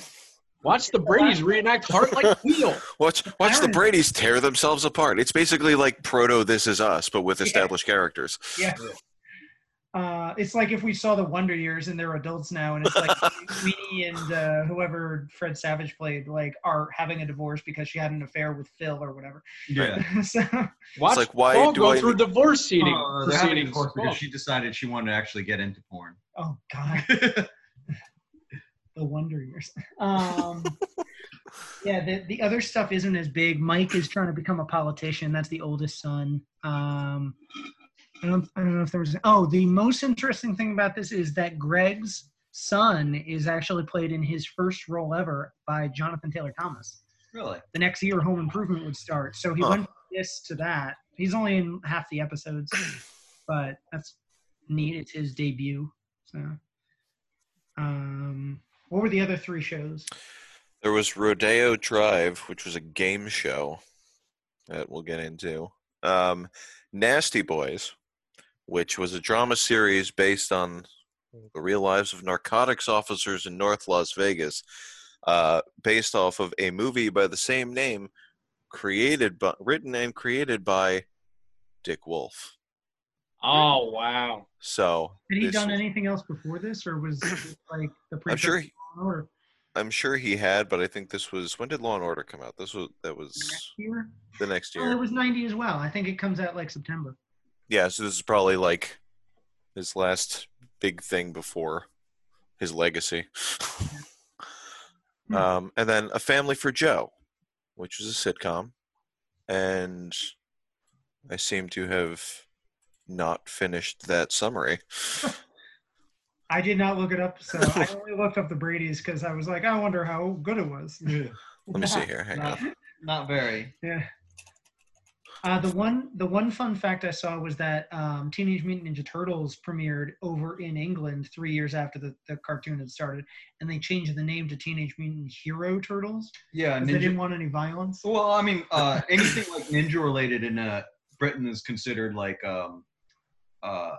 Speaker 1: Watch the Brady's reenact Heart Like [laughs] Wheel.
Speaker 3: Watch watch the Brady's tear themselves apart. It's basically like proto This Is Us, but with
Speaker 2: Yeah.
Speaker 3: established characters.
Speaker 2: Yeah. Uh, it's like if we saw the Wonder Years and they're adults now, and it's like [laughs] Sweeney and uh, whoever Fred Savage played, like, are having a divorce because she had an affair with Phil or whatever.
Speaker 4: Yeah. [laughs]
Speaker 2: so,
Speaker 1: Watch
Speaker 3: like, why
Speaker 1: Paul
Speaker 3: do
Speaker 1: go
Speaker 3: I-
Speaker 1: through divorce seating
Speaker 4: they're having a
Speaker 1: proceedings.
Speaker 4: divorce because
Speaker 1: Oh.
Speaker 4: she decided she wanted to actually get into porn.
Speaker 2: oh God, [laughs] the Wonder Years. Um, yeah, the the other stuff isn't as big. Mike is trying to become a politician. That's the oldest son. Um, I don't, I don't know if there was. Oh, the most interesting thing about this is that Greg's son is actually played in his first role ever by Jonathan Taylor Thomas.
Speaker 4: Really?
Speaker 2: The next year, Home Improvement would start, so he
Speaker 3: Huh.
Speaker 2: went from this to that. He's only in half the episodes, but that's neat. It's his debut. So, um, what were the other three shows?
Speaker 3: There was Rodeo Drive, which was a game show that we'll get into. Um, Nasty Boys, which was a drama series based on the real lives of narcotics officers in North Las Vegas, uh, based off of a movie by the same name, created by, written and created by Dick Wolf.
Speaker 1: Oh wow!
Speaker 3: So
Speaker 2: Had he
Speaker 3: this
Speaker 2: done anything else before this, or was this [clears throat] like the
Speaker 3: I'm sure. He,
Speaker 2: Law and Order
Speaker 3: I'm sure he had, but I think this was when did Law and Order come out? This was that was
Speaker 2: next year?
Speaker 3: the next
Speaker 2: Oh, it was ninety as well. I think it comes out like September.
Speaker 3: Yeah, so this is probably like his last big thing before his legacy.
Speaker 2: Hmm.
Speaker 3: um, and then A Family for Joe, which was a sitcom, and I seem to have not finished that summary. [laughs]
Speaker 2: I did not look it up, so I only looked up the Brady's because I was like, I wonder how good it was. [laughs]
Speaker 3: Let me see here. Hang
Speaker 4: Not,
Speaker 3: on.
Speaker 4: not very.
Speaker 2: Yeah. Uh, the one the one fun fact I saw was that um, Teenage Mutant Ninja Turtles premiered over in England three years after the, the cartoon had started, and they changed the name to Teenage Mutant Hero Turtles
Speaker 4: Yeah,
Speaker 2: 'cause they didn't want any violence.
Speaker 4: Well, I mean, uh, [laughs] anything like ninja related in uh, Britain is considered like um, uh,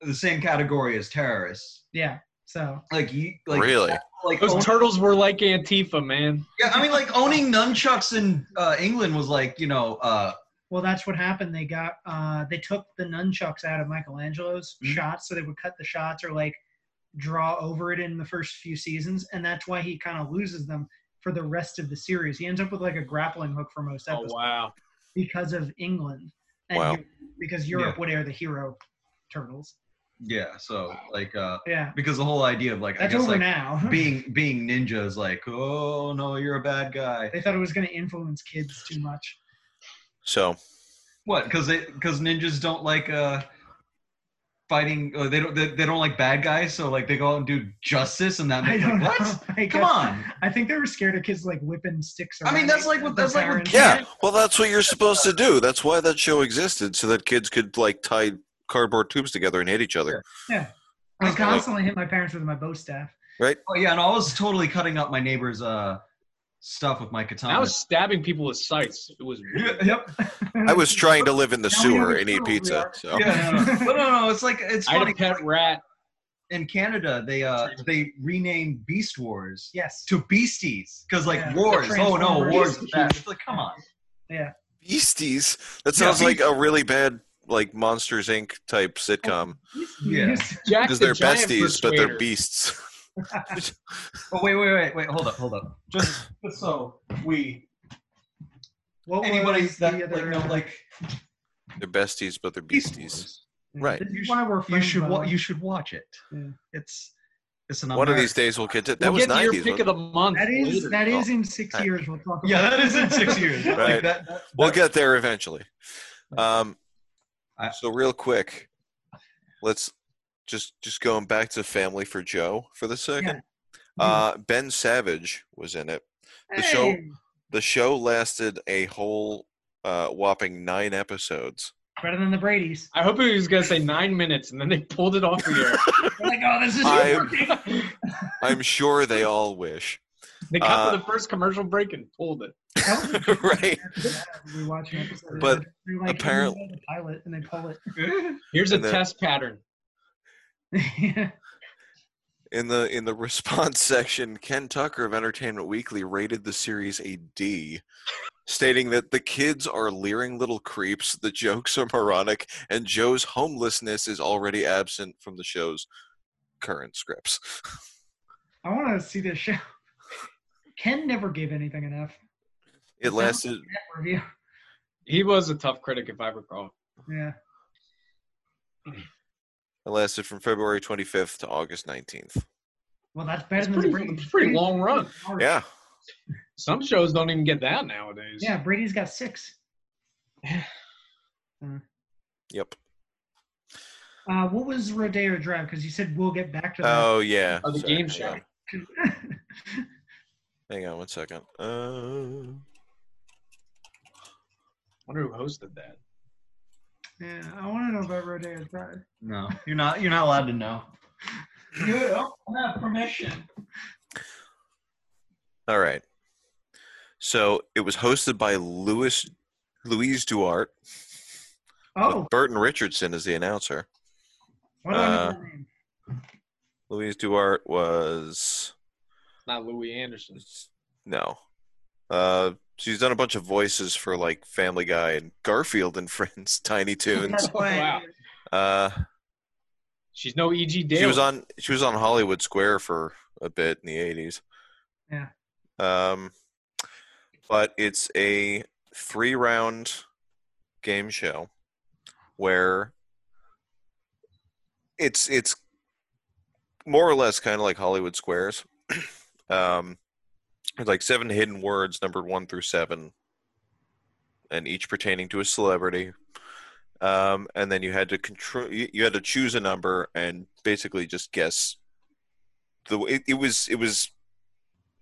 Speaker 4: the same category as terrorists.
Speaker 2: Yeah. So
Speaker 4: Like you, like
Speaker 3: really?
Speaker 4: like
Speaker 1: Those
Speaker 4: own-
Speaker 1: turtles were like Antifa, man.
Speaker 4: yeah, I mean, like owning nunchucks in uh, England was like you know, uh,
Speaker 2: well, that's what happened. They got uh, they took the nunchucks out of Michelangelo's
Speaker 4: Mhm.
Speaker 2: shots, so they would cut the shots or like draw over it in the first few seasons, and that's why he kind of loses them for the rest of the series. He ends up with like a grappling hook for most episodes.
Speaker 1: Oh
Speaker 2: episodes.
Speaker 1: wow!
Speaker 2: because of England. And
Speaker 3: Wow.
Speaker 2: Because Europe
Speaker 4: Yeah.
Speaker 2: would air the hero turtles.
Speaker 4: yeah. So like uh,
Speaker 2: Yeah.
Speaker 4: because the whole idea of like
Speaker 2: That's
Speaker 4: I guess
Speaker 2: over
Speaker 4: like
Speaker 2: now. [laughs]
Speaker 4: being being ninjas like oh no you're a bad guy.
Speaker 2: they thought it was going to influence kids too much.
Speaker 3: So
Speaker 4: What? Because they because ninjas don't like uh fighting. Uh, they don't they, they don't like bad guys. So like they go out and do justice and that [laughs]
Speaker 2: I
Speaker 4: makes
Speaker 2: don't
Speaker 4: like,
Speaker 2: know.
Speaker 4: what?
Speaker 2: I
Speaker 4: Come
Speaker 2: guess-
Speaker 4: on.
Speaker 2: I think they were scared of kids like whipping sticks.
Speaker 4: I mean, that's like what-
Speaker 2: their
Speaker 4: that's like what
Speaker 3: yeah, well, that's what you're supposed to do. That's why that show existed, so that kids could like tie cardboard tubes together and hit each other. Yeah.
Speaker 2: I constantly hit my parents with my bow staff. Right.
Speaker 4: Oh yeah, and I was totally cutting up my neighbor's uh stuff with my katana.
Speaker 1: I was stabbing people with sights. It was weird. [laughs]
Speaker 4: yep. [laughs]
Speaker 3: I was trying to live in the sewer and eat pizza. So
Speaker 4: Yeah, [laughs] no, no. but no, no, it's like it's
Speaker 1: I had a pet rat.
Speaker 4: In Canada, they uh they renamed Beast Wars
Speaker 2: yes.
Speaker 4: to Beasties because like
Speaker 2: Yeah.
Speaker 4: wars. Oh no, wars. It's like come on. Yeah.
Speaker 3: Beasties. That
Speaker 4: Yeah,
Speaker 3: sounds like a really bad like Monsters Inc. type sitcom
Speaker 4: Yeah.
Speaker 3: Because they're
Speaker 1: Giant
Speaker 3: besties, but they're beasts. [laughs]
Speaker 4: Oh wait, wait, wait, wait. Hold up, hold up. Just, just so we
Speaker 2: What
Speaker 4: anybody that
Speaker 2: the
Speaker 4: like
Speaker 2: other,
Speaker 4: know
Speaker 2: uh,
Speaker 4: like
Speaker 3: They're besties, but they're beasties. Right.
Speaker 4: You should-
Speaker 2: why we're
Speaker 4: You should wa- you should watch it.
Speaker 2: Yeah.
Speaker 4: It's It's an
Speaker 3: One of these days we'll get to that
Speaker 1: we'll
Speaker 3: was
Speaker 1: get to your pick of the month.
Speaker 2: That is
Speaker 1: later.
Speaker 2: that is
Speaker 3: Oh.
Speaker 2: in six years. We'll talk [laughs] about.
Speaker 4: Yeah, that is in six years. [laughs] Like,
Speaker 3: Right.
Speaker 4: that- that-
Speaker 3: We'll
Speaker 4: that-
Speaker 3: get there eventually. Um,
Speaker 4: I-
Speaker 3: so real quick, let's just just going back to Family for Joe for the second. Uh, ben Savage was in it. the show- The show lasted a whole uh, whopping nine episodes.
Speaker 2: better than the Brady's.
Speaker 1: I hope he was gonna say nine minutes, and then they pulled it off the [laughs] air.
Speaker 2: Like, oh, this is
Speaker 3: I-
Speaker 2: working. [laughs]
Speaker 3: I'm sure they all wish.
Speaker 1: They cut
Speaker 3: Uh,
Speaker 1: to the first commercial break and pulled it. [laughs]
Speaker 3: Right.
Speaker 2: We watch an episode.
Speaker 3: But
Speaker 2: They're like,
Speaker 3: apparent-
Speaker 2: "Oh, the pilot, and they pull it.
Speaker 1: Here's a
Speaker 3: then-
Speaker 1: test pattern.
Speaker 2: Yeah. [laughs]
Speaker 3: In the in the response [laughs] section, Ken Tucker of Entertainment Weekly rated the series a D, stating that the kids are leering little creeps, the jokes are moronic, and Joe's homelessness is already absent from the show's current scripts. [laughs]
Speaker 2: I want to see this show. Ken never gave anything an F.
Speaker 3: It lasted
Speaker 1: He was a tough critic, if I recall.
Speaker 2: Yeah. [clears throat]
Speaker 3: it lasted from February 25th to August 19th.
Speaker 2: Well, that's better
Speaker 1: It's
Speaker 2: than
Speaker 1: pretty-
Speaker 2: the Brady's.
Speaker 1: pretty long run.
Speaker 3: Yeah,
Speaker 1: Some shows don't even get that nowadays.
Speaker 2: Yeah, Brady's got six. [sighs]
Speaker 3: yep.
Speaker 2: Uh, what was Rodeo Drive? Because you said we'll get back to that.
Speaker 3: Oh yeah.
Speaker 1: Oh, the
Speaker 3: Sorry,
Speaker 1: game
Speaker 3: hang
Speaker 1: show.
Speaker 3: on. [laughs] Hang on one second. Uh,
Speaker 1: wonder who hosted that.
Speaker 2: Yeah, I want to know about Rodeo Drive.
Speaker 4: no, you're not. You're not allowed to know.
Speaker 2: You don't have permission.
Speaker 3: all right. So it was hosted by Louis Louise DuArt.
Speaker 2: Oh,
Speaker 3: with Burton Richardson is the announcer.
Speaker 2: what do I know
Speaker 3: uh,
Speaker 2: name?
Speaker 3: Louise DuArt was
Speaker 1: Not Louie Anderson.
Speaker 3: no. Uh, she's done a bunch of voices for like Family Guy and Garfield and [laughs] Friends, Tiny Toons.
Speaker 1: Wow.
Speaker 3: Uh,
Speaker 1: She's no E.G. Daily.
Speaker 3: she was on she was on Hollywood Square for a bit in the eighties.
Speaker 2: Yeah.
Speaker 3: Um, but it's a three round game show where it's it's more or less kind of like Hollywood Squares. [clears throat] um, there's like seven hidden words numbered one through seven, and each pertaining to a celebrity. Um, and then you had to control. You, had to choose a number and basically just guess. The it, it was it was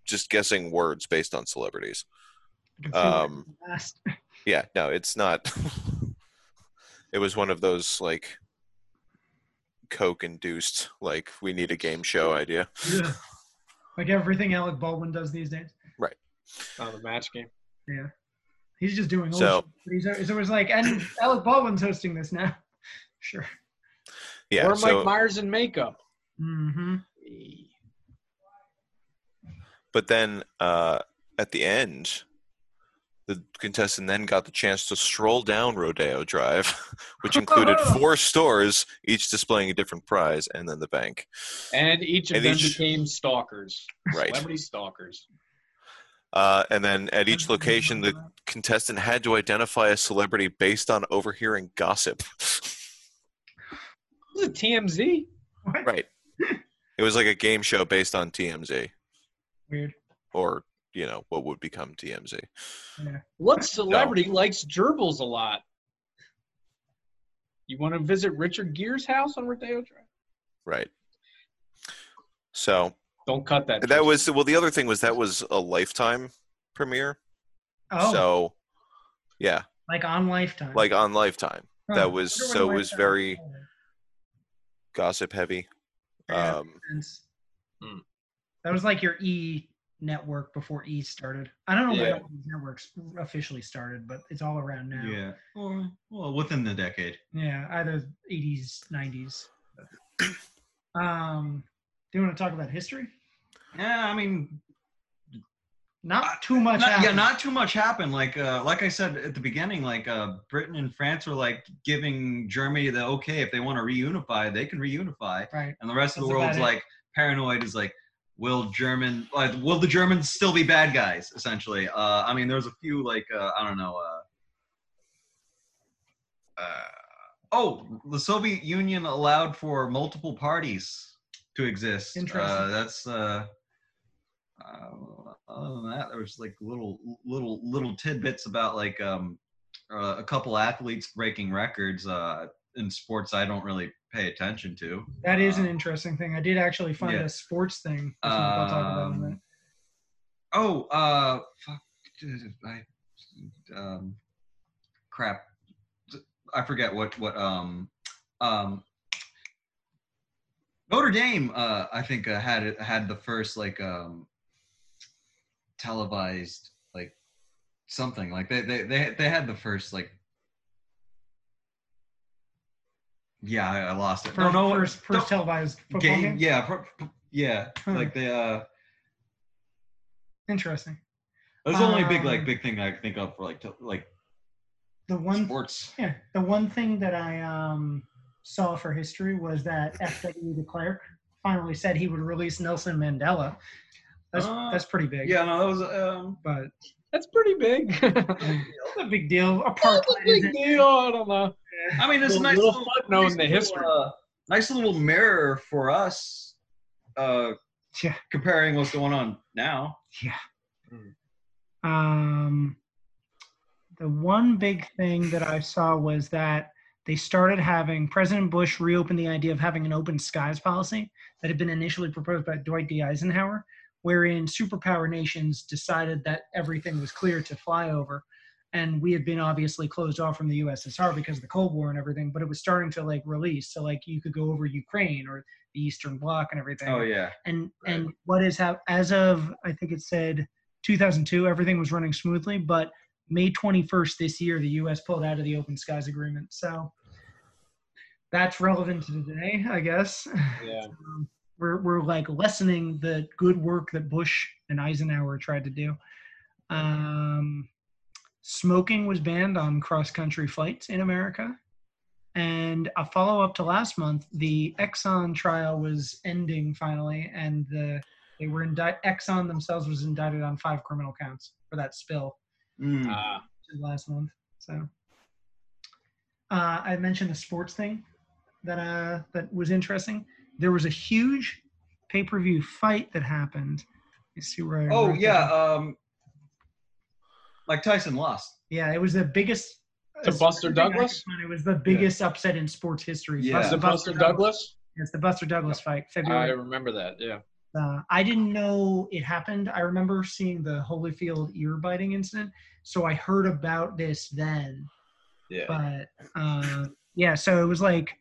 Speaker 3: just guessing words based on celebrities.
Speaker 2: I can feel it
Speaker 3: um. [laughs] Yeah, no, it's not. [laughs] it was one of those like coke induced like we need a game show idea.
Speaker 2: Ugh. Like everything Alec Baldwin does these days. Right.
Speaker 1: On the match game.
Speaker 2: Yeah. He's just doing old
Speaker 3: So-
Speaker 2: shit. But he's, always like, and Alec Baldwin's hosting this now. [laughs] Sure.
Speaker 3: Yeah,
Speaker 1: or Mike
Speaker 3: so
Speaker 1: Myers in makeup.
Speaker 2: Mm-hmm.
Speaker 3: but then uh, at the end, the contestant then got the chance to stroll down Rodeo Drive, [laughs] which [laughs] included four stores, each displaying a different prize, and then the bank.
Speaker 1: And each of
Speaker 3: And
Speaker 1: them
Speaker 3: each-
Speaker 1: became stalkers.
Speaker 3: Right.
Speaker 1: Celebrity stalkers.
Speaker 3: Uh, and then at each location, the contestant had to identify a celebrity based on overhearing gossip.
Speaker 1: Was it TMZ?
Speaker 2: What?
Speaker 3: right. [laughs] It was like a game show based on TMZ,
Speaker 2: Weird.
Speaker 3: or you know what would become TMZ.
Speaker 2: Yeah.
Speaker 1: What celebrity likes gerbils a lot? You want to visit Richard Gere's house on Rodeo Drive?
Speaker 3: Right. So
Speaker 1: Don't cut that.
Speaker 3: that was well. The other thing was that was a lifetime premiere.
Speaker 2: Oh,
Speaker 3: So yeah,
Speaker 2: like on Lifetime.
Speaker 3: like on Lifetime,
Speaker 2: Huh.
Speaker 3: that was- so it was very- gossip heavy. Um.
Speaker 1: Hmm.
Speaker 2: That was like your E network before E started. I don't know
Speaker 1: Yeah.
Speaker 2: when these networks officially started, but it's all around now.
Speaker 4: Yeah. Well, well, within the decade.
Speaker 2: Yeah, either 80s, 90s. [clears throat] um, do you want to talk about history?
Speaker 4: Yeah, I mean,
Speaker 2: Not too much.
Speaker 4: not, yeah, not too much happened. Like, uh, like I said at the beginning, like uh, Britain and France were like giving Germany the okay if they want to reunify, they can reunify,
Speaker 2: right.
Speaker 4: and the rest of the world's like paranoid. Is like, will German like will the Germans still be bad guys? Essentially, uh, I mean, there's a few like uh, I don't know. Uh, uh, oh, the Soviet Union allowed for multiple parties to exist.
Speaker 2: Interesting.
Speaker 4: Uh, that's uh, uh, other than that, there was like little little little tidbits about like um, uh, a couple athletes breaking records uh, in sports I don't really pay attention to.
Speaker 2: That is an
Speaker 4: Uh,
Speaker 2: interesting thing. I did actually find
Speaker 4: yeah.
Speaker 2: a sports thing. which I'll talk about in a
Speaker 4: Um,
Speaker 2: minute.
Speaker 4: Oh, uh, fuck, I, um, crap, I forget what what um um Notre Dame. Uh, I think uh, had it had the first like um televised like something like they they they they had the first like. Yeah, I, I lost it.
Speaker 2: First,
Speaker 4: no, no,
Speaker 2: first, first
Speaker 4: don't-
Speaker 2: televised football
Speaker 4: game.
Speaker 2: game.
Speaker 4: Yeah, pro- pro- yeah.
Speaker 2: Huh.
Speaker 4: Like the. uh.
Speaker 2: Interesting.
Speaker 4: That's the only big like
Speaker 2: Um,
Speaker 4: big thing I can think of for like to, like
Speaker 2: The one
Speaker 4: sports.
Speaker 2: Yeah, the one thing that I um, saw for history was that F.W. de Klerk finally said he would release Nelson Mandela. That's
Speaker 4: Uh,
Speaker 2: that's pretty big.
Speaker 4: Yeah, no, that was um.
Speaker 2: but
Speaker 1: That's pretty big. [laughs]
Speaker 2: it's a big deal.
Speaker 1: That's a big deal. I don't know.
Speaker 4: I mean, it's a nice
Speaker 1: little
Speaker 4: little,
Speaker 1: footnote
Speaker 4: nice
Speaker 1: in the
Speaker 4: little,
Speaker 1: history.
Speaker 4: uh, nice little mirror for us, uh,
Speaker 2: Yeah.
Speaker 4: comparing what's going on now. Yeah.
Speaker 2: Um, the one big thing that I saw was that they started having President Bush reopen the idea of having an open skies policy that had been initially proposed by Dwight D. Eisenhower, wherein superpower nations decided that everything was clear to fly over. And we had been obviously closed off from the USSR because of the Cold War and everything, but it was starting to like release. So like you could go over Ukraine or the Eastern Bloc and everything
Speaker 4: Oh yeah.
Speaker 2: and
Speaker 4: Right.
Speaker 2: and what is hap- as of I think it said 2002 everything was running smoothly but May 21st this year the US pulled out of the open skies agreement so that's relevant to today I guess
Speaker 1: Yeah. [laughs]
Speaker 2: Um, we're we're like lessening the good work that Bush and Eisenhower tried to do um smoking was banned on cross country flights in America and a follow up to last month, the Exxon trial was ending finally, and the they were indicted. Exxon themselves was indicted on five criminal counts for that spill
Speaker 4: Mm.
Speaker 1: Uh,
Speaker 2: last month. So uh, I mentioned the sports thing that uh, that was interesting. There was a huge pay per view fight that happened. Let's see where. I
Speaker 4: oh yeah. Um. Like Tyson lost.
Speaker 2: yeah, it was the biggest.
Speaker 1: To Buster
Speaker 2: far as I could
Speaker 1: Douglas?
Speaker 2: It was the biggest upset in sports history.
Speaker 4: Yeah.
Speaker 1: was it Buster Douglas?
Speaker 2: It's the Buster Douglas fight, February
Speaker 1: I remember that. Yeah.
Speaker 2: Uh, I didn't know it happened. I remember seeing the Holyfield ear biting incident, so I heard about this then.
Speaker 1: Yeah.
Speaker 2: But uh, yeah, so it was like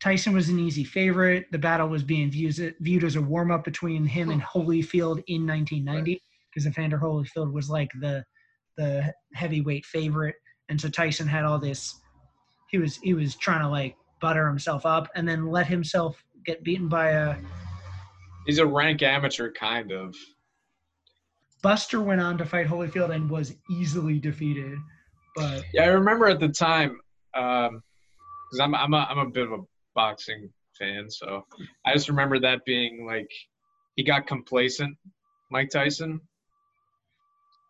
Speaker 2: Tyson was an easy favorite. The battle was being viewed viewed as a warm up between him and Holyfield in 1990 because Evander Holyfield was like the the heavyweight favorite, and so Tyson had all this. He was he was trying to like butter himself up and then let himself get beaten by a
Speaker 1: He's a rank amateur, kind of.
Speaker 2: Buster went on to fight Holyfield and was easily defeated. But
Speaker 1: Yeah, I remember at the time, um, because I'm I'm a I'm a bit of a boxing fan, so I just remember that being like he got complacent. Mike Tyson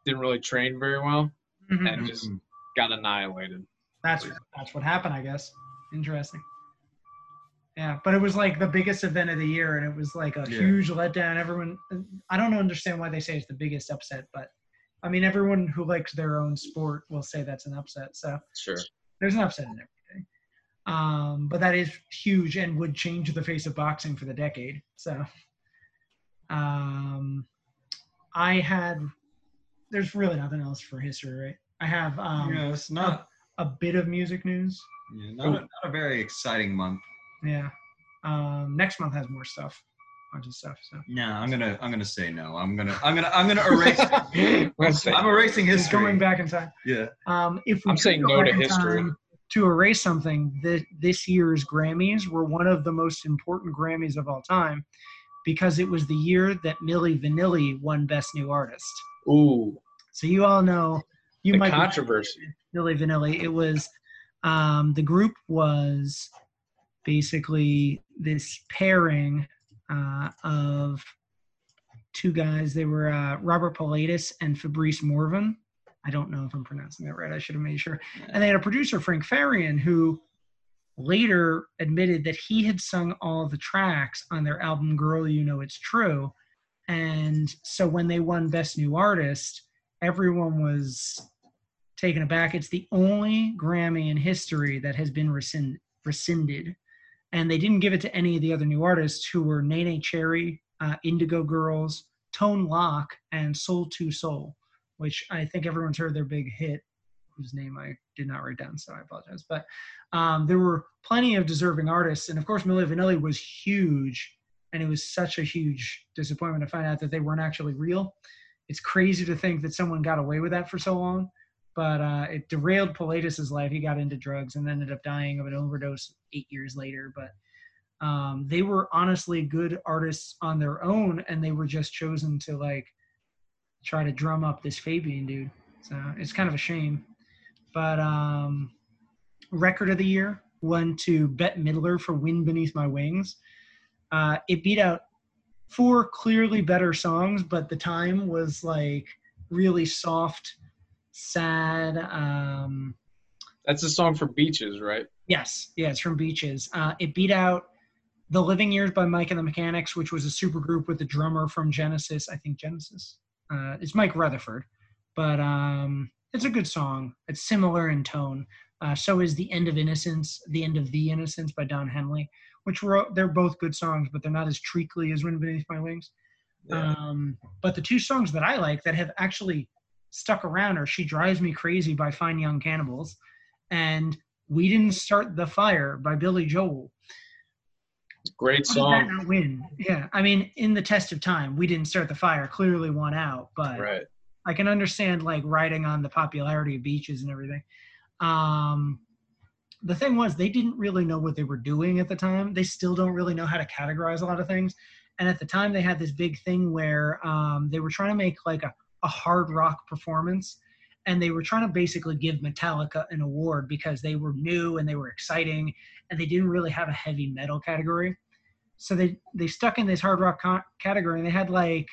Speaker 1: didn't really train very well
Speaker 2: mhm,
Speaker 1: and just got annihilated.
Speaker 2: that's that's what happened, I guess. Interesting. Yeah, but it was like the biggest event of the year, and it was like a
Speaker 4: Yeah.
Speaker 2: huge letdown. Everyone, I don't understand why they say it's the biggest upset, but I mean, everyone who likes their own sport will say that's an upset. So
Speaker 1: Sure.
Speaker 2: there's an upset in everything. Um, but that is huge and would change the face of boxing for the decade. So um, I had, there's really nothing else for history, right? I have um,
Speaker 4: yeah, it's not.
Speaker 2: a bit of music news.
Speaker 4: Yeah, not, a, not a very exciting month.
Speaker 2: Yeah. Um, next month has more stuff, bunch of stuff. So
Speaker 4: No, I'm gonna I'm gonna say no. I'm gonna I'm gonna I'm gonna erase. [laughs]
Speaker 1: Let's
Speaker 4: I'm erasing
Speaker 2: He's
Speaker 4: history.
Speaker 2: going back in time.
Speaker 4: Yeah.
Speaker 2: Um, if we
Speaker 1: I'm saying
Speaker 2: go
Speaker 1: no to
Speaker 2: back in
Speaker 1: history.
Speaker 2: time To erase something, the, this year's Grammys were one of the most important Grammys of all time because it was the year that Milli Vanilli won Best New Artist.
Speaker 1: Ooh,
Speaker 2: So you all know, you
Speaker 1: the
Speaker 2: might
Speaker 1: controversy.
Speaker 2: Milli Vanilli. It was um, the group was basically this pairing uh, of two guys. They were uh, Robert Pilatus and Fabrice Morvan. I don't know if I'm pronouncing that right. I should have made sure. And they had a producer, Frank Farian, who later admitted that he had sung all the tracks on their album Girl You Know It's True. And so when they won Best New Artist, everyone was taken aback. It's the only Grammy in history that has been rescind- rescinded. And they didn't give it to any of the other new artists who were Neneh Cherry, uh, Indigo Girls, Tone Loc, and Soul II Soul, which I think everyone's heard their big hit, whose name I did not write down, so I apologize. But um, there were plenty of deserving artists. And of course, Milli Vanilli was huge. And it was such a huge disappointment to find out that they weren't actually real. It's crazy to think that someone got away with that for so long but uh, it derailed Pilatus' life. He got into drugs and ended up dying of an overdose eight years later. But um, they were honestly good artists on their own, and they were just chosen to like try to drum up this Fabian dude. So it's kind of a shame. But um, record of the year went to Bette Midler for "Wind Beneath My Wings." Uh, it beat out four clearly better songs, but the time was like really soft sad. Um,
Speaker 1: That's a song for Beaches, right?
Speaker 2: Yes, yeah, it's from Beaches. Uh, it beat out The Living Years by Mike and the Mechanics, which was a super group with the drummer from Genesis. I think Genesis. Uh, it's Mike Rutherford, but um, it's a good song. It's similar in tone. Uh, so is The End of Innocence, The End of the Innocence by Don Henley, which were they're both good songs, but they're not as treacly as Wind Beneath My Wings. Yeah. Um, but the two songs that I like that have actually stuck around are She Drives Me Crazy by Fine Young Cannibals and We Didn't Start the Fire by Billy Joel.
Speaker 1: Great song.
Speaker 2: not win? Yeah. I mean, in the test of time, We Didn't Start the Fire clearly won out, but
Speaker 1: right.
Speaker 2: I can understand like riding on the popularity of beaches and everything. Um, the thing was, they didn't really know what they were doing at the time. They still don't really know how to categorize a lot of things. And at the time, they had this big thing where um, they were trying to make like a a hard rock performance and they were trying to basically give Metallica an award because they were new and they were exciting and they didn't really have a heavy metal category. So they they stuck in this hard rock co- category and they had like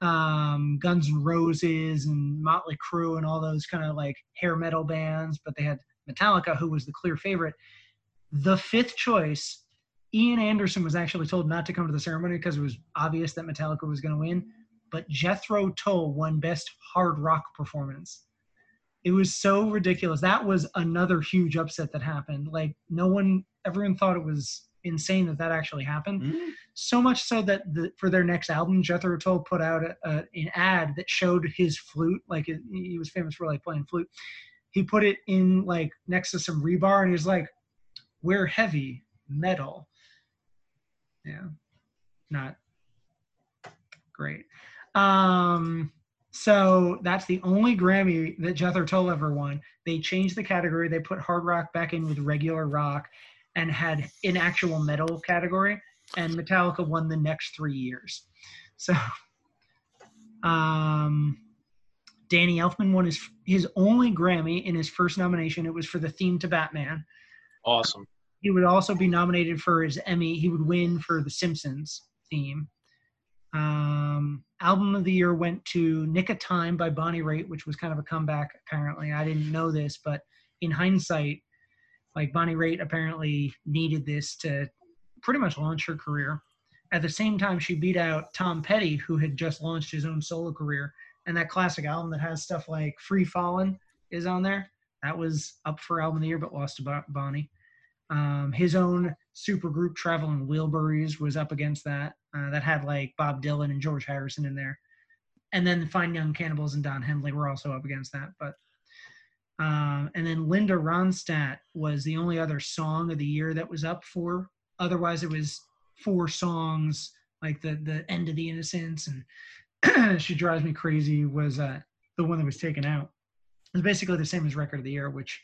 Speaker 2: um, Guns N' Roses and Motley Crue and all those kind of like hair metal bands, but they had Metallica, who was the clear favorite. The fifth choice, Ian Anderson was actually told not to come to the ceremony because it was obvious that Metallica was going to win but Jethro Tull won Best Hard Rock Performance. It was so ridiculous. That was another huge upset that happened. Like no one, everyone thought it was insane that that actually happened. Mm-hmm. So much so that the, for their next album, Jethro Tull put out a, a, an ad that showed his flute. Like it, he was famous for like playing flute. He put it in like next to some rebar, and he was like, "We're heavy metal." Yeah, not great. Um, so that's the only Grammy that Jethro Tull ever won. They changed the category. They put hard rock back in with regular rock and had an actual metal category. And Metallica won the next three years. So um, Danny Elfman won his his only Grammy in his first nomination. It was for the theme to Batman.
Speaker 1: Awesome.
Speaker 2: He would also be nominated for his Emmy. He would win for the Simpsons theme. Um, album of the year went to Nick of Time by Bonnie Raitt, which was kind of a comeback, apparently. I didn't know this, but in hindsight, like Bonnie Raitt apparently needed this to pretty much launch her career. At the same time, she beat out Tom Petty, who had just launched his own solo career. And that classic album that has stuff like Free Fallin' is on there. That was up for album of the year, but lost to Bonnie. Um, his own supergroup Traveling Wilburys was up against that. Uh, that had like Bob Dylan and George Harrison in there. And then Fine Young Cannibals and Don Henley were also up against that. But um, and then Linda Ronstadt was the only other song of the year that was up for. Otherwise, it was four songs like the the End of the Innocence and [clears throat] She Drives Me Crazy was uh, the one that was taken out. It's basically the same as Record of the Year, which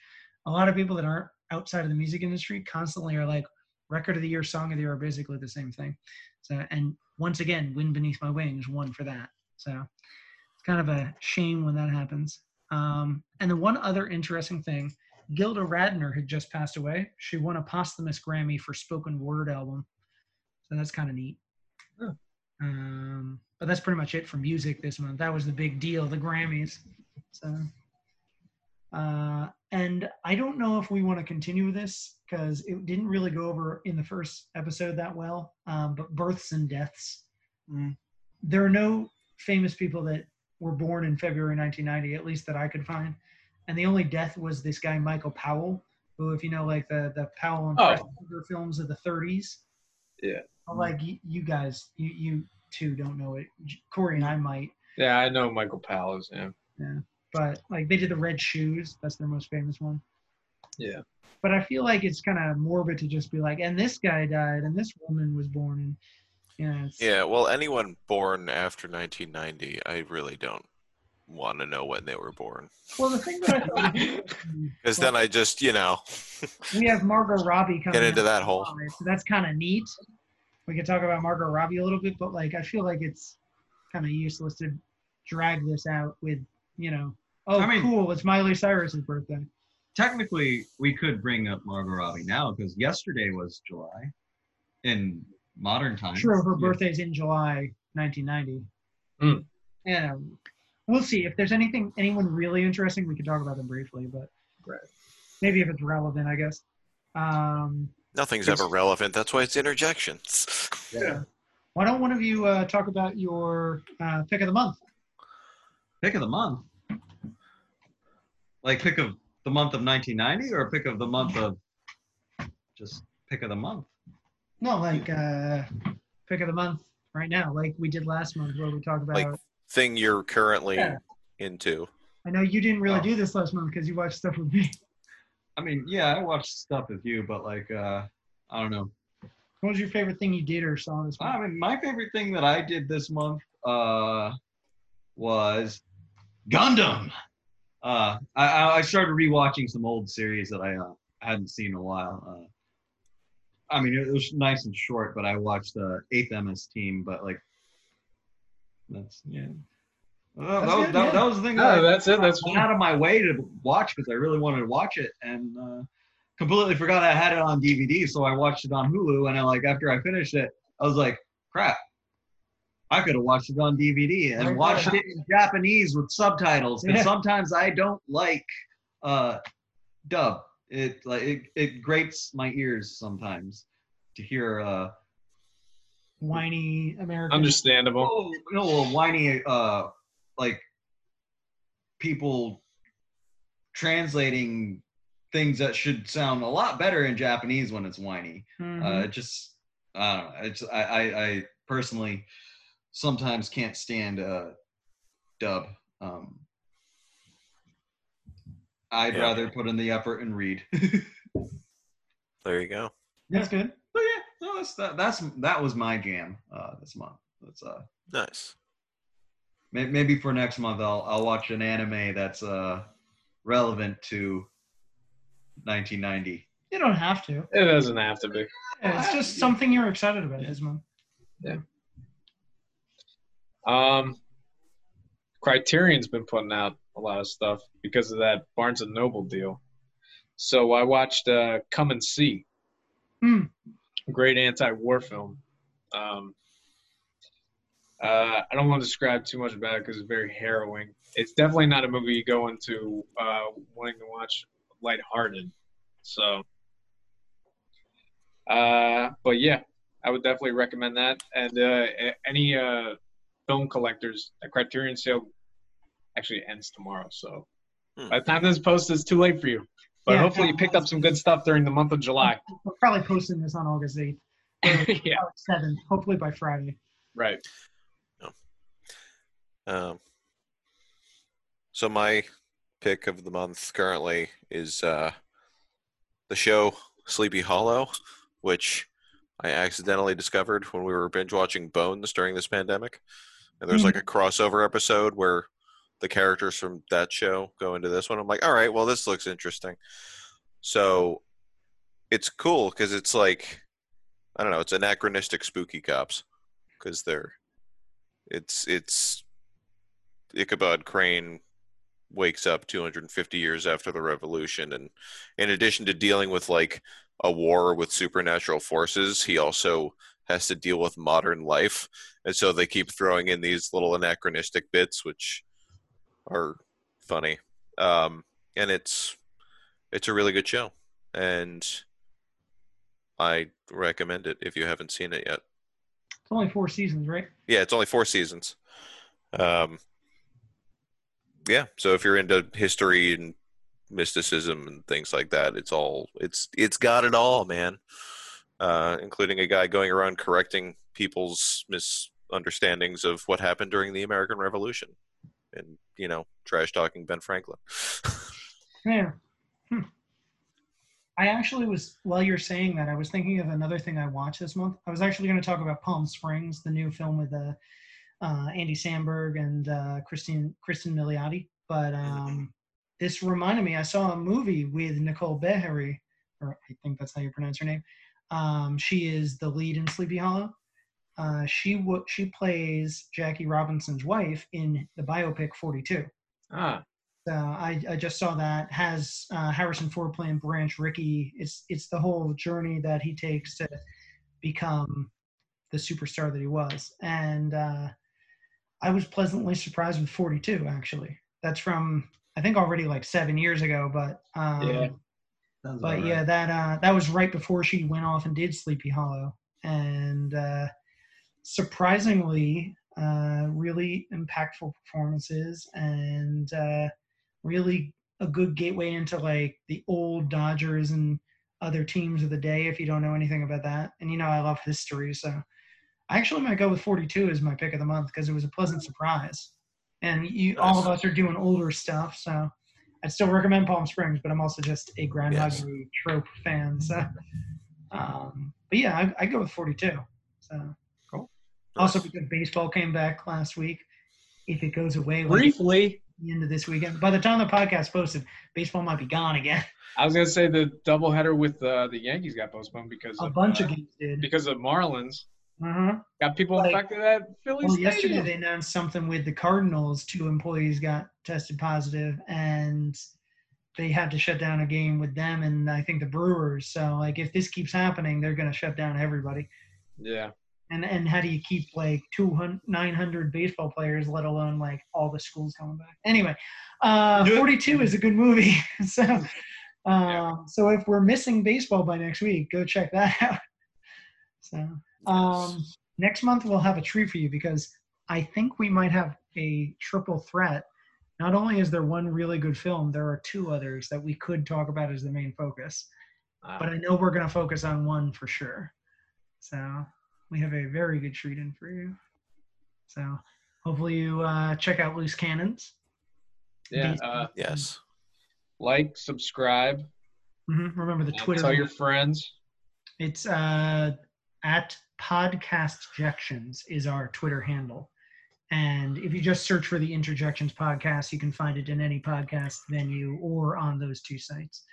Speaker 2: a lot of people that aren't outside of the music industry constantly are like, record of the year, song of the year are basically the same thing. So, and once again, Wind Beneath My Wings won for that. So it's kind of a shame when that happens. Um, and the one other interesting thing, Gilda Radner had just passed away. She won a posthumous Grammy for spoken word album. So that's kind of neat. Um, but that's pretty much it for music this month. That was the big deal, the Grammys. So Uh, and I don't know if we want to continue this because it didn't really go over in the first episode that well. Um, but births and deaths.
Speaker 4: Mm.
Speaker 2: There are no famous people that were born in February 1990, at least that I could find. And the only death was this guy Michael Powell, who, if you know, like the the Powell and
Speaker 1: Oh.
Speaker 2: Films of the 30s.
Speaker 1: Yeah.
Speaker 2: Like you, you guys, you you two don't know it. Corey and I might,
Speaker 1: Yeah, I know Michael Powell is. Yeah.
Speaker 2: but like they did the Red Shoes. That's their most famous one.
Speaker 1: Yeah.
Speaker 2: But I feel like it's kind of morbid to just be like, and this guy died, and this woman was born, and you know,
Speaker 3: Yeah, well, anyone born after 1990, I really don't want to know when they were born.
Speaker 2: Well, the thing that I thought,
Speaker 3: Because [laughs] then I just, you know,
Speaker 2: we have Margot Robbie coming.
Speaker 3: Get into that hole.
Speaker 2: So that's kind of neat. We could talk about Margot Robbie a little bit, but like I feel like it's kind of useless to drag this out with you know, oh
Speaker 4: I mean-
Speaker 2: cool, it's Miley Cyrus's birthday.
Speaker 4: Technically, we could bring up Margot Robbie now because yesterday was July in modern times.
Speaker 2: True, her
Speaker 4: Yeah.
Speaker 2: birthday's in July 1990.
Speaker 1: Hmm.
Speaker 2: Yeah, we'll see if there's anything anyone really interesting. We could talk about them briefly, but
Speaker 1: Right.
Speaker 2: maybe if it's relevant, I guess. Um,
Speaker 3: nothing's ever relevant. That's why it's interjections.
Speaker 1: Yeah.
Speaker 2: why don't one of you uh, talk about your uh, pick of the month?
Speaker 4: Pick of the month. Like pick of the month of 1990 or pick of the month of just pick of the month.
Speaker 2: No, like uh, pick of the month right now, like we did last month, where we talked about.
Speaker 3: Like thing you're currently
Speaker 2: Yeah.
Speaker 3: into.
Speaker 2: I know you didn't really
Speaker 4: Oh.
Speaker 2: do this last month because you watched stuff with me.
Speaker 4: I mean, yeah, I watched stuff with you, but like, uh, I don't know.
Speaker 2: What was your favorite thing you did or saw this month?
Speaker 4: I mean, my favorite thing that I did this month uh, was Gundam. Uh, I- I, I started rewatching some old series that I uh, hadn't seen in a while. Uh, I mean, it was nice and short, but I watched uh, Eighth MS Team. But like, that's yeah.
Speaker 2: That's
Speaker 4: that, was,
Speaker 2: good,
Speaker 4: that,
Speaker 2: yeah.
Speaker 4: that was the thing.
Speaker 1: Oh,
Speaker 4: I-
Speaker 1: that's it. That's
Speaker 4: I went out of my way to watch because I really wanted to watch it and uh, completely forgot I had it on DVD. So I watched it on Hulu and I like after I finished it, I was like, crap. I could have watched it on DVD and
Speaker 2: Right
Speaker 4: watched it in Japanese with subtitles. And
Speaker 2: Yeah.
Speaker 4: sometimes I don't like uh, dub. It like it, it grates my ears sometimes to hear uh,
Speaker 2: Whiny American.
Speaker 1: understandable.
Speaker 4: oh, you know, whiny uh, like people translating things that should sound a lot better in Japanese when it's whiny.
Speaker 2: Mhm.
Speaker 4: Uh, it just I don't know. It's I, I I personally sometimes can't stand uh, dub. Um, I'd
Speaker 3: Yeah.
Speaker 4: rather put in the effort and read. [laughs]
Speaker 3: There you go.
Speaker 2: That's good.
Speaker 4: But yeah, no, that's that, that's that was my jam uh, this month. That's uh
Speaker 3: Nice.
Speaker 4: May- maybe for next month I'll I'll watch an anime that's uh relevant to 1990.
Speaker 2: You don't have to.
Speaker 1: It doesn't have to be.
Speaker 2: Yeah, it's just something you're excited about this Yeah.
Speaker 1: Um, Criterion's been putting out a lot of stuff because of that Barnes and Noble deal. So I watched uh, Come and See,
Speaker 2: Hmm.
Speaker 1: great anti-war film. Um, uh, I don't want to describe too much about it because it's very harrowing. It's definitely not a movie you go into uh, wanting to watch lighthearted. So, uh, but yeah, I would definitely recommend that. And uh, any uh, film collectors, the Criterion sale actually ends tomorrow. So
Speaker 3: Hmm.
Speaker 1: by the time this post is too late for you. But
Speaker 2: Yeah,
Speaker 1: hopefully you picked up some good stuff during the month of July. [laughs]
Speaker 2: We're probably posting this on August 8th, [laughs]
Speaker 1: yeah,
Speaker 2: 7th, hopefully by Friday.
Speaker 1: right.
Speaker 3: Um, so my pick of the month currently is uh, the show Sleepy Hollow, which I accidentally discovered when we were binge watching Bones during this pandemic. And there's like a crossover episode where the characters from that show go into this one. I'm like, all right, well, this looks interesting. So it's cool because it's like, I don't know, it's anachronistic spooky cops because they're, it's, it's, Ichabod Crane wakes up 250 years after the revolution and in addition to dealing with like a war with supernatural forces he also has to deal with modern life and so they keep throwing in these little anachronistic bits which are funny um, and it's it's a really good show, and I recommend it if you haven't seen it yet.
Speaker 2: It's only four seasons, right?
Speaker 3: Yeah, it's only four seasons. Um, yeah, so if you're into history and mysticism and things like that, it's all it's it's got it all, man. Uh, including a guy going around correcting people's misunderstandings of what happened during the American Revolution, and you know, trash talking Ben Franklin. [laughs]
Speaker 2: Yeah. Hmm. I actually was while you're saying that, I was thinking of another thing I watched this month. I was actually going to talk about Palm Springs, the new film with uh, uh, Andy Samberg and uh, Christine Cristin Milioti. But um, this reminded me, I saw a movie with Nicole Beharie, or I think that's how you pronounce her name. Um, she is the lead in Sleepy Hollow. Uh, she w- she plays Jackie Robinson's wife in the biopic 42.
Speaker 1: Ah,
Speaker 2: So I, I just saw that has uh, Harrison Ford playing Branch Rickey. It's it's the whole journey that he takes to become the superstar that he was, and uh, I was pleasantly surprised with 42. Actually, that's from I think already like seven years ago, but um,
Speaker 1: Yeah.
Speaker 4: Sounds
Speaker 2: but
Speaker 4: about
Speaker 2: yeah, that uh, that was right before she went off and did Sleepy Hollow, and uh, surprisingly, uh, really impactful performances, and uh, really a good gateway into like the old Dodgers and other teams of the day. If you don't know anything about that, and you know I love history, so I actually might go with 42 as my pick of the month because it was a pleasant surprise, and you all of us are doing older stuff, so. I'd still recommend Palm Springs, but I'm also just a Groundhog
Speaker 3: Yes.
Speaker 2: Trope fan. So, um, but yeah, I, I go with 42. So cool. also because baseball came back last week, if it goes away
Speaker 1: briefly,
Speaker 2: the end of this weekend, by the time the podcast posted, baseball might be gone again. [laughs]
Speaker 1: I was gonna say the doubleheader with uh, the Yankees got postponed because
Speaker 2: A
Speaker 1: of,
Speaker 2: bunch
Speaker 1: uh,
Speaker 2: of games did.
Speaker 1: because of Marlins.
Speaker 2: Uh-huh.
Speaker 1: Got people
Speaker 2: Like-
Speaker 1: infected at Philly
Speaker 2: Well, yesterday they announced something with the Cardinals. Two employees got tested positive, and they had to shut down a game with them and I think the Brewers. So, like, if this keeps happening, they're going to shut down everybody.
Speaker 1: Yeah,
Speaker 2: And and how do you keep like 200, 900 baseball players, let alone like all the schools coming back? Anyway, uh, 42 is a good movie. [laughs] so, um,
Speaker 1: Yeah.
Speaker 2: so if we're missing baseball by next week, go check that [laughs] out. So, um, next month we'll have a treat for you because I think we might have a triple threat. Not only is there one really good film, there are two others that we could talk about as the main focus.
Speaker 1: Wow.
Speaker 2: But I know we're going to focus on one for sure. So we have a very good treat in for you. So hopefully you uh, check out Loose Cannons.
Speaker 1: yeah. Uh,
Speaker 3: Yes.
Speaker 1: like, subscribe,
Speaker 2: Mhm, Remember the Twitter.
Speaker 1: tell your friends.
Speaker 2: It's uh, at Podcastjections is our Twitter handle. And if you just search for the Interjections podcast, you can find it in any podcast venue or on those two sites.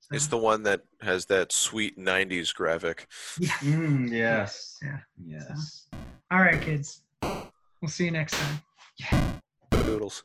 Speaker 2: So,
Speaker 3: It's the one that has that sweet '90s graphic. [laughs]
Speaker 4: Mm, yes.
Speaker 2: Yeah.
Speaker 4: Yes.
Speaker 2: All right, kids. We'll see you next time. Yeah.
Speaker 3: Doodles.